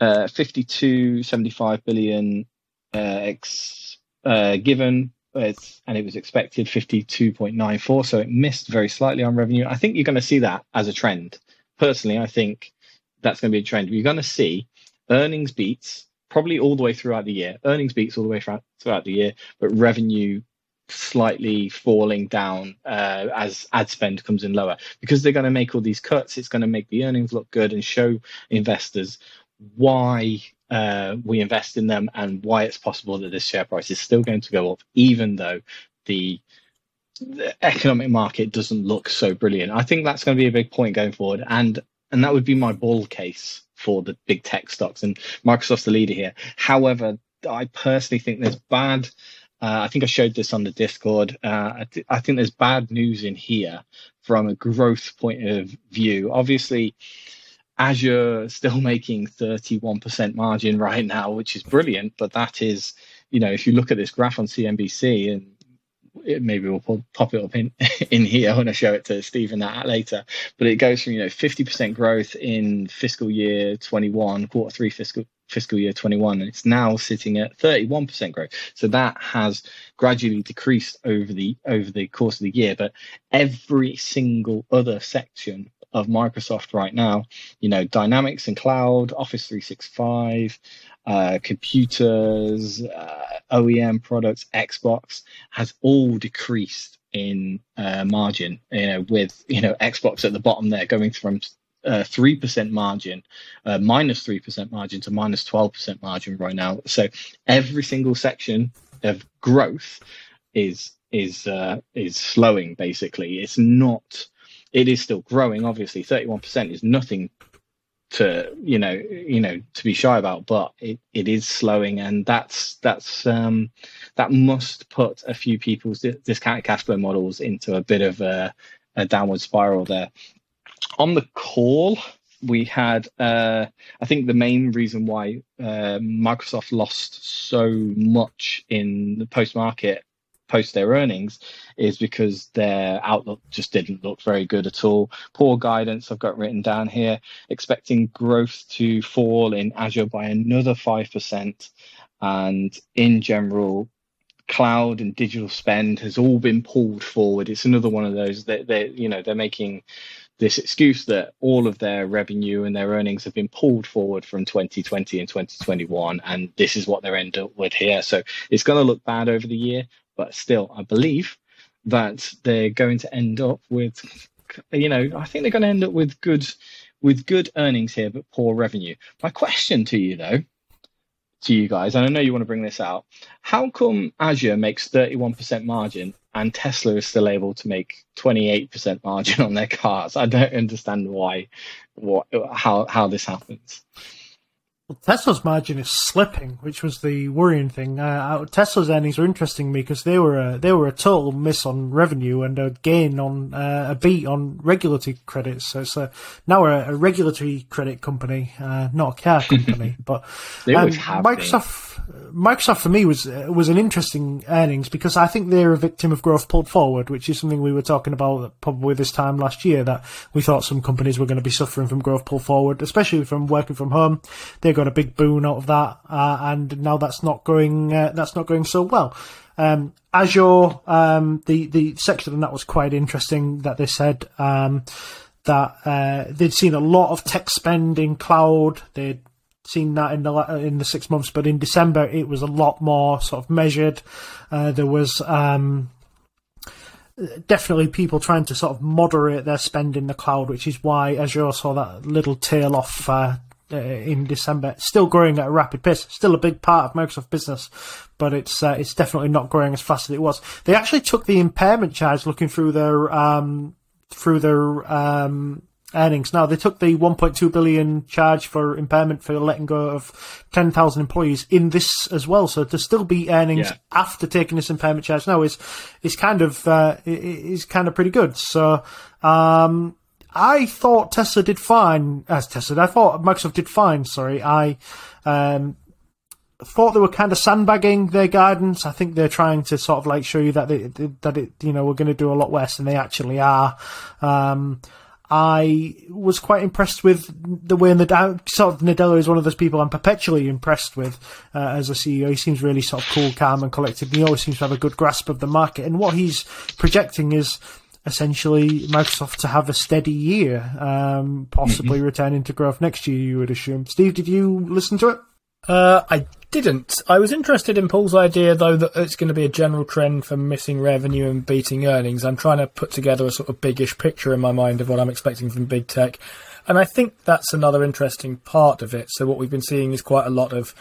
uh, 52.75 billion uh, ex, uh, given. It's, and it was expected 52.94, so it missed very slightly on revenue. I think you're going to see that as a trend. Personally, I think that's going to be a trend. You're going to see earnings beats probably all the way throughout the year. Earnings beats all the way throughout the year, but revenue slightly falling down uh, as ad spend comes in lower because they're going to make all these cuts. It's going to make the earnings look good and show investors why uh, we invest in them and why it's possible that this share price is still going to go up, even though the, the economic market doesn't look so brilliant. I think that's going to be a big point going forward, and and that would be my bull case for the big tech stocks. And Microsoft's the leader here. However, I personally think there's bad uh, I think I showed this on the Discord. Uh, I, th- I, think there's bad news in here from a growth point of view. Obviously, Azure still making 31% margin right now, which is brilliant. But that is, you know, if you look at this graph on CNBC, and it, maybe we'll pop it up in, in here when I show it to Stephen that later. But it goes from, you know, 50% growth in fiscal year 21, quarter three fiscal fiscal year 21 and it's now sitting at 31% growth so that has gradually decreased over the over the course of the year but every single other section of microsoft right now you know dynamics and cloud office 365 uh, computers uh, oem products xbox has all decreased in uh, margin. You know, with you know Xbox at the bottom there going from uh, three percent margin, uh, minus three percent margin to minus twelve percent margin right now. So every single section of growth is is uh, is slowing. Basically, it's not. It is still growing. Obviously, thirty one percent is nothing to you know you know to be shy about but it, it is slowing and that's that's um that must put a few people's discounted cash flow models into a bit of a, a downward spiral there. On the call we had uh i think the main reason why uh, microsoft lost so much in the post market post their earnings is because their outlook just didn't look very good at all. Poor guidance, I've got written down here, expecting growth to fall in Azure by another 5%. And in general, cloud and digital spend has all been pulled forward. It's another one of those that they, you know, they're making this excuse that all of their revenue and their earnings have been pulled forward from 2020 and 2021, and this is what they're end up with here. So it's going to look bad over the year, but still, I believe that they're going to end up with, you know, I think they're going to end up with good, with good earnings here, but poor revenue. My question to you though, to you guys, and I know you want to bring this out, how come Azure makes 31% margin and Tesla is still able to make 28% margin on their cars? I don't understand why, what, how, how this happens. Well, Tesla's margin is slipping, which was the worrying thing. Uh, Tesla's earnings were interesting me because they were a, they were a total miss on revenue and a gain on uh, a beat on regulatory credits. So it's a, now a, a regulatory credit company, uh, not a car company. but um, Microsoft. Microsoft for me was was an interesting earnings because I think they're a victim of growth pulled forward, which is something we were talking about probably this time last year that we thought some companies were going to be suffering from growth pulled forward, especially from working from home. They got a big boon out of that, uh, and now that's not going uh, that's not going so well. Um, Azure, um, the the section on that was quite interesting. That they said um, that uh, they'd seen a lot of tech spend in cloud. They'd seen that in the in the six months, but in December it was a lot more sort of measured. Uh, there was um, definitely people trying to sort of moderate their spend in the cloud, which is why Azure saw that little tail off uh, uh, in December. Still growing at a rapid pace. Still a big part of Microsoft business, but it's uh, it's definitely not growing as fast as it was. They actually took the impairment charge looking through their um, through their um, earnings. Now they took the 1.2 billion charge for impairment for letting go of 10,000 employees in this as well. So to still be earnings yeah. after taking this impairment charge now is is kind of uh, is kind of pretty good. So. Um, I thought Tesla did fine as Tesla. I thought Microsoft did fine. Sorry, I um, thought they were kind of sandbagging their guidance. I think they're trying to sort of like show you that they, that it you know we're going to do a lot worse than they actually are. Um, I was quite impressed with the way the sort of Nadella is one of those people I'm perpetually impressed with uh, as a CEO. He seems really sort of cool, calm, and collected. He always seems to have a good grasp of the market. And what he's projecting is essentially Microsoft to have a steady year, um, possibly mm-hmm. returning to growth next year. You would assume. Steve, did you listen to it? Uh, I didn't. I was interested in Paul's idea, though, that it's going to be a general trend for missing revenue and beating earnings. I'm trying to put together a sort of biggish picture in my mind of what I'm expecting from big tech. And I think that's another interesting part of it. So, what we've been seeing is quite a lot of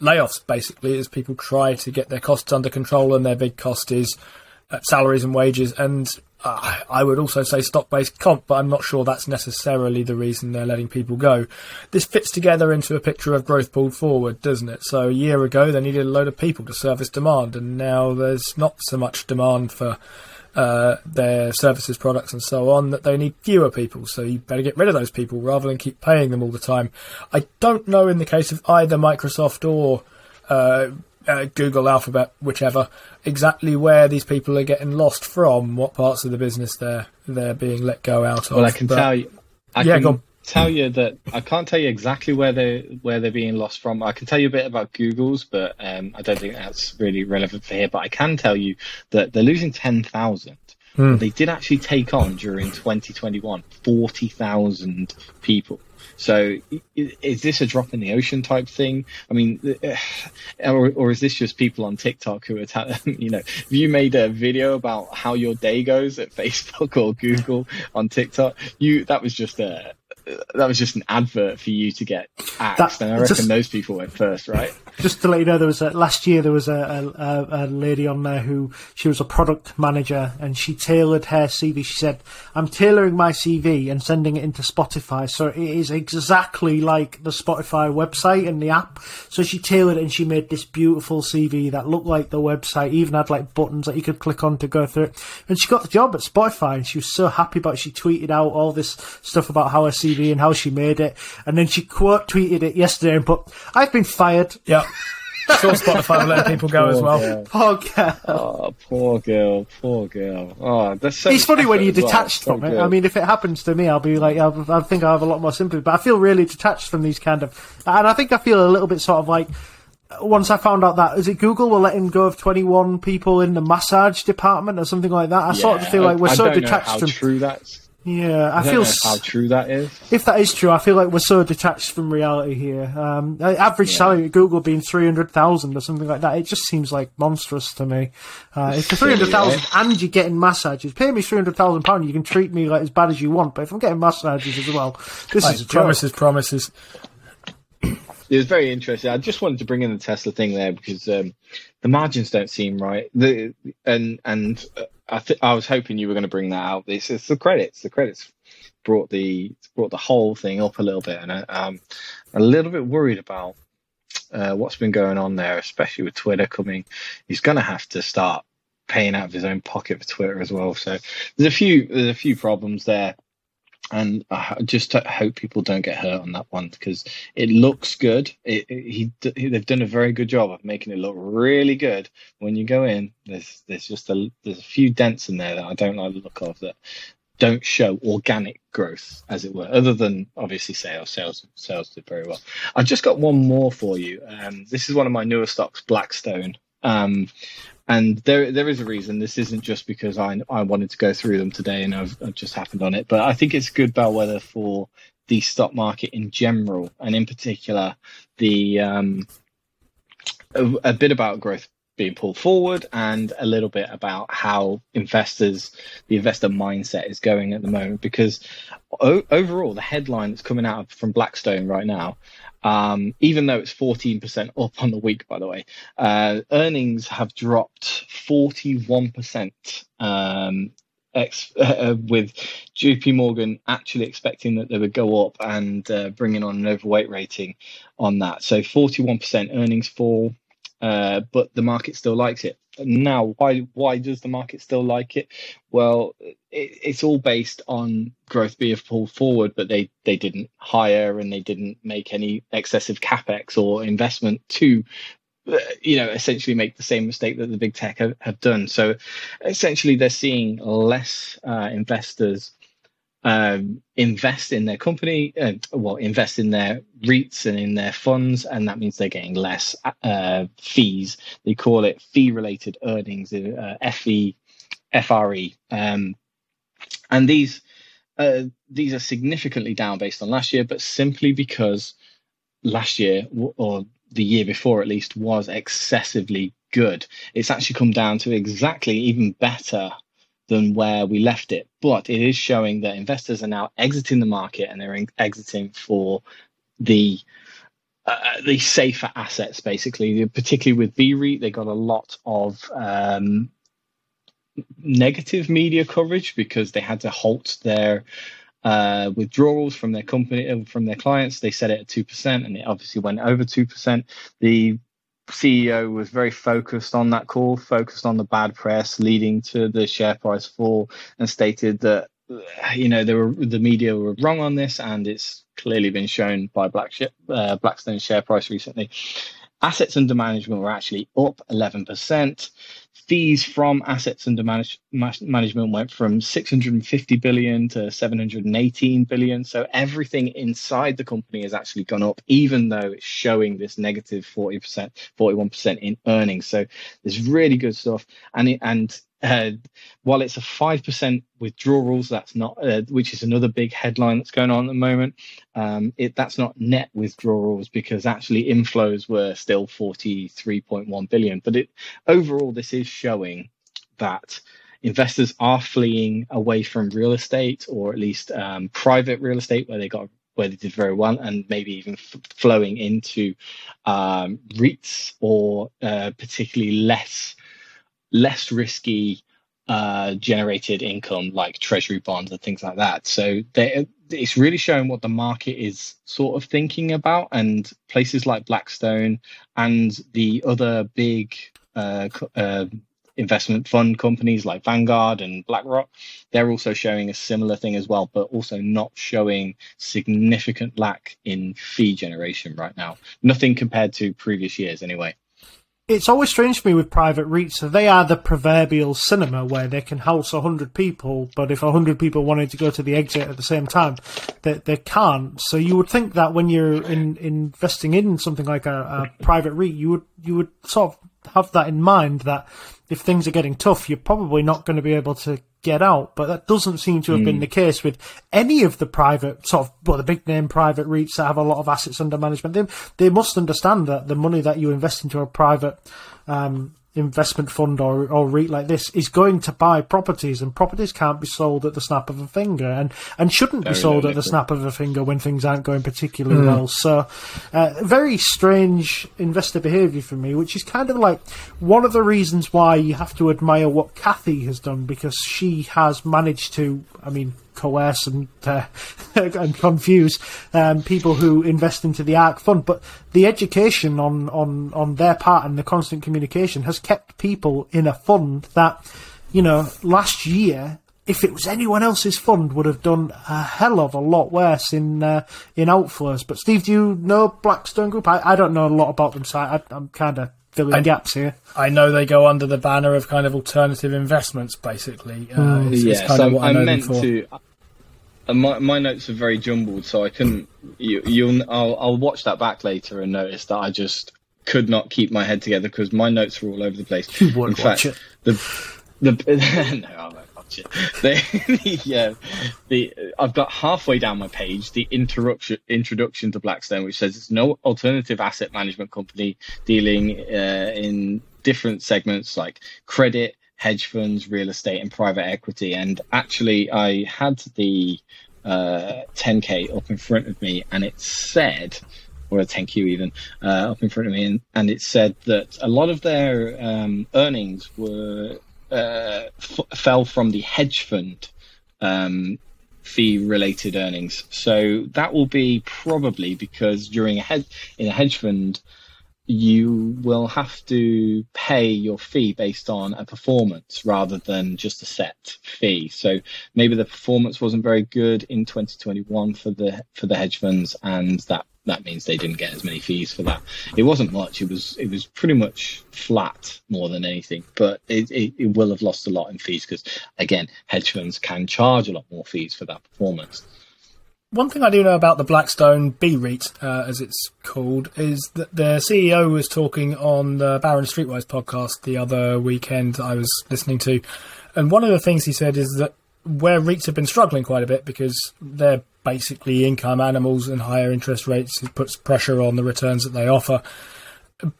layoffs, basically, as people try to get their costs under control, and their big cost is uh, salaries and wages. And uh, I would also say stock based comp, but I'm not sure that's necessarily the reason they're letting people go. This fits together into a picture of growth pulled forward, doesn't it? So a year ago, they needed a load of people to service demand, and now there's not so much demand for uh, their services, products, and so on that they need fewer people. So you better get rid of those people rather than keep paying them all the time. I don't know in the case of either Microsoft or uh, uh, Google, Alphabet, whichever, exactly where these people are getting lost from, what parts of the business they're they're being let go out of. Well, I can but, tell you, I yeah, can tell you that I can't tell you exactly where they where they're being lost from. I can tell you a bit about Google's, but um, I don't think that's really relevant for here. But I can tell you that they're losing ten thousand. Hmm. They did actually take on during 2021 40,000 people. So, is this a drop in the ocean type thing? I mean, uh, or, or is this just people on TikTok who are, ta- you know, if you made a video about how your day goes at Facebook or Google on TikTok, you that was just a that was just an advert for you to get axed, that, and I reckon just, those people went first, right? Just to let you know, there was a, last year there was a, a, a, lady on there who she was a product manager, and she tailored her CV. She said, "I'm tailoring my CV and sending it into Spotify, so it is exactly like the Spotify website and the app." So she tailored it, and she made this beautiful CV that looked like the website, even had like buttons that you could click on to go through it. And she got the job at Spotify, and she was so happy about. it. She tweeted out all this stuff about how her CV TV and how she made it. And then she quote tweeted it yesterday and put, I've been fired. Yeah. Saw Spotify letting people go poor as well. Girl. Poor girl. Oh, poor girl. Poor girl. Oh, that's so It's funny when you're detached well. from so it. I mean, if it happens to me, I'll be like, I'll, I think I have a lot more sympathy. But I feel really detached from these kind of, and I think I feel a little bit sort of like, once I found out that is it Google were letting go of 21 people in the massage department or something like that. I yeah, sort of feel like we're I so detached from true that's yeah, I, I feel how true that is. If that is true, I feel like we're so detached from reality here. Um, average yeah. salary at Google being three hundred thousand or something like that, it just seems like monstrous to me. Uh, if for three hundred thousand yeah. and you're getting massages, pay me three hundred thousand pounds, you can treat me like as bad as you want. But if I'm getting massages as well, this like, is promises, promises. It was very interesting. I just wanted to bring in the Tesla thing there because um, the margins don't seem right. The and and uh, I th- I was hoping you were going to bring that out. It's, it's the credits. The credits brought the brought the whole thing up a little bit, and I, am a little bit worried about uh, what's been going on there, especially with Twitter coming. He's going to have to start paying out of his own pocket for Twitter as well. So there's a few there's a few problems there and I just hope people don't get hurt on that one because it looks good. It, it, he, they've done a very good job of making it look really good. When you go in, there's there's just a there's a few dents in there that I don't like the look of that don't show organic growth, as it were, other than obviously sales. Sales sales did very well. I've just got one more for you. Um, this is one of my newer stocks, Blackstone. Um, and there there is a reason. This isn't just because I I wanted to go through them today and I've, I've just happened on it, but I think it's good bellwether for the stock market in general, and in particular the um, a, a bit about growth being pulled forward and a little bit about how investors the investor mindset is going at the moment because o- overall the headline that's coming out from blackstone right now um, even though it's 14% up on the week, by the way, uh, earnings have dropped 41%. Um, ex- uh, with JP Morgan actually expecting that they would go up and uh, bringing on an overweight rating on that. So 41% earnings fall, uh, but the market still likes it. Now, why why does the market still like it? Well, it, it's all based on growth being pulled forward, but they they didn't hire and they didn't make any excessive capex or investment to uh, you know essentially make the same mistake that the big tech have, have done so essentially they're seeing less uh, investors um, invest in their company, uh, well, invest in their REITs and in their funds, and that means they're getting less uh, fees. They call it fee-related earnings, uh, FE, FRE, um, and these uh, these are significantly down based on last year, but simply because last year or the year before at least was excessively good. It's actually come down to exactly even better than where we left it. But it is showing that investors are now exiting the market and they're exiting for the uh, the safer assets, basically. Particularly with BREIT, they got a lot of um, negative media coverage because they had to halt their uh, withdrawals from their company from their clients. They set it at two percent, and it obviously went over two percent. The CEO was very focused on that call, focused on the bad press leading to the share price fall, and stated that you know were, the media were wrong on this, and it's clearly been shown by Black, uh, Blackstone's share price recently. Assets under management were actually up 11%. fees from assets under manage, management went from 650 billion to 718 billion. So everything inside the company has actually gone up, even though it's showing this negative 40%, 41% in earnings. So there's really good stuff. And it, and uh, while it's a five percent withdrawals, that's not, uh, which is another big headline that's going on at the moment. Um, it that's not net withdrawals because actually inflows were still forty three point one billion. But it overall, this is showing that investors are fleeing away from real estate, or at least um, private real estate, where they got where they did very well, and maybe even f- flowing into um, REITs or uh, particularly less less risky uh, generated income like treasury bonds and things like that. So they, it's really showing what the market is sort of thinking about, and places like Blackstone and the other big uh, uh, investment fund companies like Vanguard and BlackRock, they're also showing a similar thing as well, but also not showing significant lack in fee generation right now. Nothing compared to previous years, anyway it's always strange for me with private REITs. So they are the proverbial cinema where they can house hundred people, but if hundred people wanted to go to the exit at the same time, they they can't. So you would think that when you're in, investing in something like a, a private REIT, you would you would sort of have that in mind that if things are getting tough, you're probably not going to be able to get out. But that doesn't seem to have mm. been hmm. the case with any of the private sort of well, the big name private REITs that have a lot of assets under management. They they must understand that the money that you invest into a private um, investment fund or, or REIT like this is going to buy properties, and properties can't be sold at the snap of a finger, and, and shouldn't very be sold at the snap of a finger when things aren't going particularly mm. well. So, uh, very strange investor behaviour for me, which is kind of like one of the reasons why you have to admire what Cathie has done because she has managed to, I mean, coerce and uh, and confuse um, people who invest into the ARK fund. But the education on, on, on their part and the constant communication has kept people in a fund that, you know, last year if it was anyone else's fund, would have done a hell of a lot worse in uh, in outflows. But Steve, do you know Blackstone Group? I, I don't know a lot about them, so I, am kind of filling I, gaps here. I know they go under the banner of kind of alternative investments, basically. Uh, mm. it's, yeah, it's so I, I meant to. Uh, my, my notes are very jumbled, so I couldn't. You, you'll. I'll, I'll watch that back later and notice that I just could not keep my head together because my notes were all over the place. You won't In watch fact, it. The the no, I won't watch it. The, yeah, the I've got halfway down my page the introduction introduction to Blackstone, which says it's no alternative asset management company dealing uh, in different segments like credit hedge funds, real estate, and private equity. And actually, I had the uh, 10K up in front of me, and it said, or a 10Q even, uh, up in front of me, and, and it said that a lot of their um, earnings were uh, f- fell from the hedge fund um, fee related earnings. So that will be probably because during a hedge in a hedge fund, you will have to pay your fee based on a performance rather than just a set fee. So maybe the performance wasn't very good in 2021 for the for the hedge funds, and that that means they didn't get as many fees for that. It wasn't much. It was it was pretty much flat more than anything, but it, it, it will have lost a lot in fees because again, hedge funds can charge a lot more fees for that performance one thing I do know about the Blackstone BREIT, uh, as it's called, is that the CEO was talking on the Barron Streetwise podcast the other weekend I was listening to. And one of the things he said is that where REITs have been struggling quite a bit because they're basically income animals and higher interest rates, it puts pressure on the returns that they offer.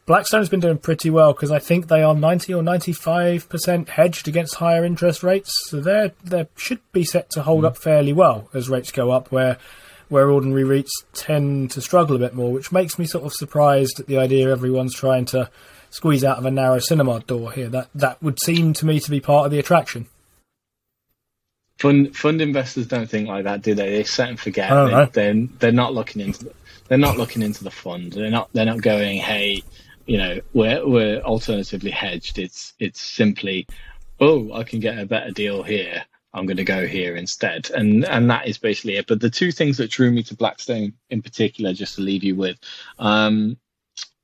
Blackstone's been doing pretty well because I think they are 90 or 95% hedged against higher interest rates. So they they should be set to hold mm. up fairly well as rates go up, where where ordinary REITs tend to struggle a bit more, which makes me sort of surprised at the idea everyone's trying to squeeze out of a narrow cinema door here. That that would seem to me to be part of the attraction. Fund fund investors don't think like that, do they? They set and forget. They, are they're, they're not looking into they're not looking into the fund. They're not they're not going, hey, you know, we're we're alternatively hedged. It's it's simply, oh, I can get a better deal here. I'm going to go here instead, and and that is basically it. But the two things that drew me to Blackstone in particular, just to leave you with, um,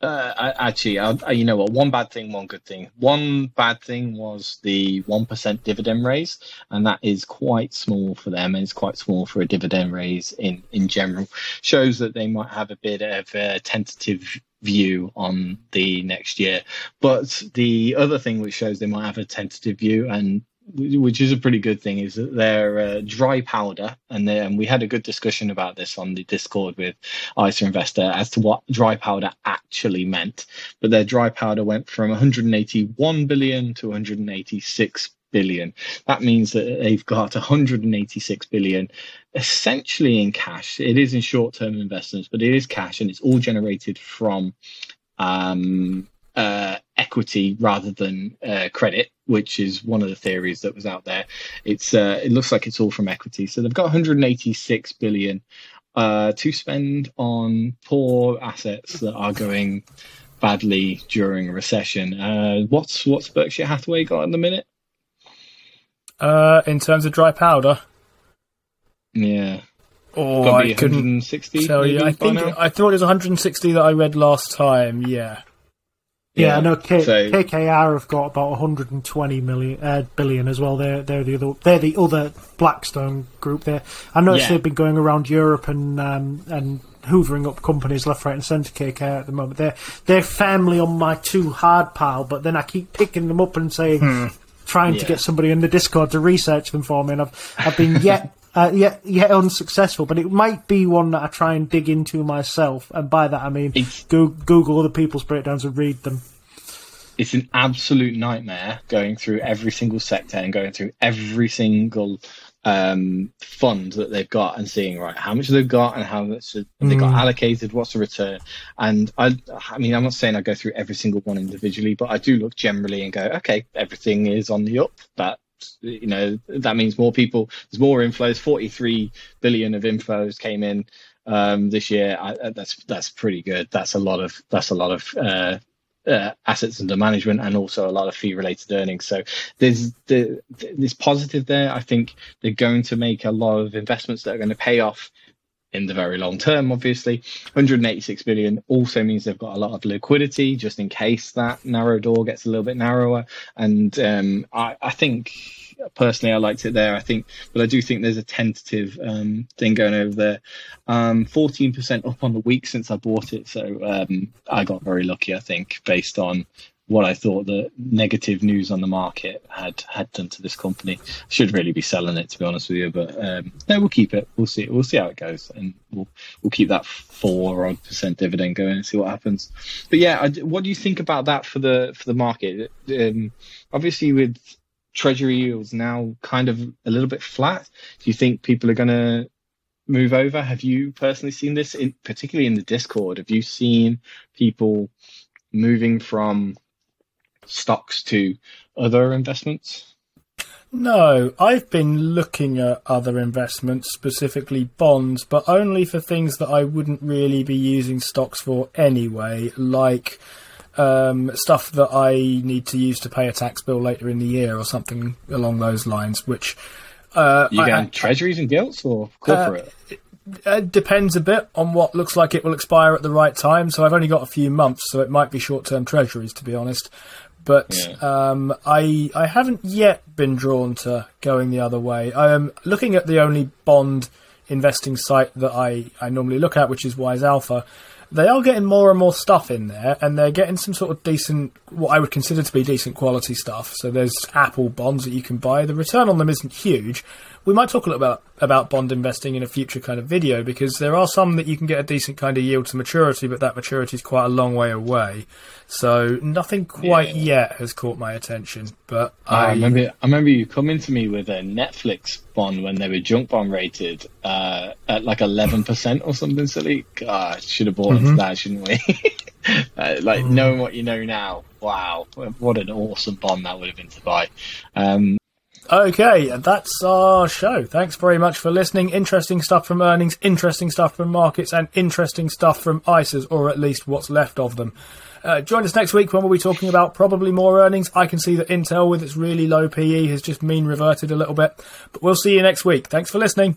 Uh, actually, I, I- you know what? One bad thing, one good thing. One bad thing was the one percent dividend raise, and that is quite small for them, and it's quite small for a dividend raise in in general. Shows that they might have a bit of a tentative view on the next year. But the other thing which shows they might have a tentative view and which is a pretty good thing is that they're uh, dry powder and, and we had a good discussion about this on the discord with isa investor as to what dry powder actually meant. But their dry powder went from 181 billion to 186 billion. That means that they've got 186 billion essentially in cash. It is in short-term investments but it is cash and it's all generated from um, uh, equity rather than uh, credit, which is one of the theories that was out there. It's uh, it looks like it's all from equity. So they've got 186 billion uh, to spend on poor assets that are going badly during a recession. Uh, what's what's Berkshire Hathaway got in the minute? Uh, in terms of dry powder, Yeah, oh, I couldn't 160. tell you. I think now? I thought it was 160 that I read last time. Yeah. Yeah, Yeah, I know K- so- KKR have got about 120 million uh, billion as well. They're they're the other they're the other Blackstone group. There, I noticed Yeah. they've been going around Europe and um, and hoovering up companies left, right, and centre. KKR at the moment. They're they're family on my too hard pile, but then I keep picking them up and saying, trying to get somebody in the Discord to research them for me, and I've I've been yet. Uh, yet, yet unsuccessful, but it might be one that I try and dig into myself, and by that I mean It's- go, Google other people's breakdowns and read them. it's an absolute nightmare going through every single sector and going through every single um, fund that they've got and seeing right how much they've got and how much have they got allocated, what's the return. And I, I mean, I'm not saying I go through every single one individually, but I do look generally and go, okay, everything is on the up. That you know that means more people. There's more inflows. 43 billion of inflows came in um, this year. I, I- that's that's pretty good. That's a lot of that's a lot of uh, uh, assets under management and also a lot of fee related earnings. So there's the, there's positive there. I think they're going to make a lot of investments that are going to pay off in the very long term. Obviously, 186 billion also means they've got a lot of liquidity just in case that narrow door gets a little bit narrower. And um, I, I think personally I liked it there. I think, but I do think there's a tentative um, thing going over there. Um, 14% up on the week since I bought it, so um, I got very lucky. I think based on what I thought the negative news on the market had had done to this company. I should really be selling it to be honest with you, but um, no, we'll keep it. We'll see. We'll see how it goes, and we'll we'll keep that four odd percent dividend going and see what happens. But yeah, I, what do you think about that for the for the market? Um, obviously, with treasury yields now kind of a little bit flat, do you think people are going to move over? Have you personally seen this, in, particularly in the Discord? Have you seen people moving from stocks to other investments? No, I've been looking at other investments, specifically bonds, but only for things that I wouldn't really be using stocks for anyway, like um, stuff that I need to use to pay a tax bill later in the year or something along those lines, which. Uh, You going treasuries and gilts or corporate? it depends a bit on what looks like it will expire at the right time. So I've only got a few months, so it might be short-term treasuries, to be honest. But Yeah. um, I I haven't yet been drawn to going the other way. I am looking at the only bond investing site that I, I normally look at, which is WiseAlpha. They are getting more and more stuff in there, and they're getting some sort of decent, what I would consider to be decent quality stuff. So there's Apple bonds that you can buy. The return on them isn't huge. We might talk a little about about bond investing in a future kind of video because there are some that you can get a decent kind of yield to maturity, but that maturity is quite a long way away. So nothing quite Yeah. yet has caught my attention. But I I, remember. I remember you coming to me with a Netflix bond when they were junk bond rated uh, at like eleven percent or something silly. God, should have bought into that, shouldn't we? uh, like knowing what you know now, wow, what an awesome bond that would have been to buy. Um, Okay, and that's our show. Thanks very much for listening. Interesting stuff from earnings, interesting stuff from markets, and interesting stuff from ISAs, or at least what's left of them. Uh, join us next week when we'll be talking about probably more earnings. I can see that Intel, with its really low PE, has just mean reverted a little bit. But we'll see you next week. Thanks for listening.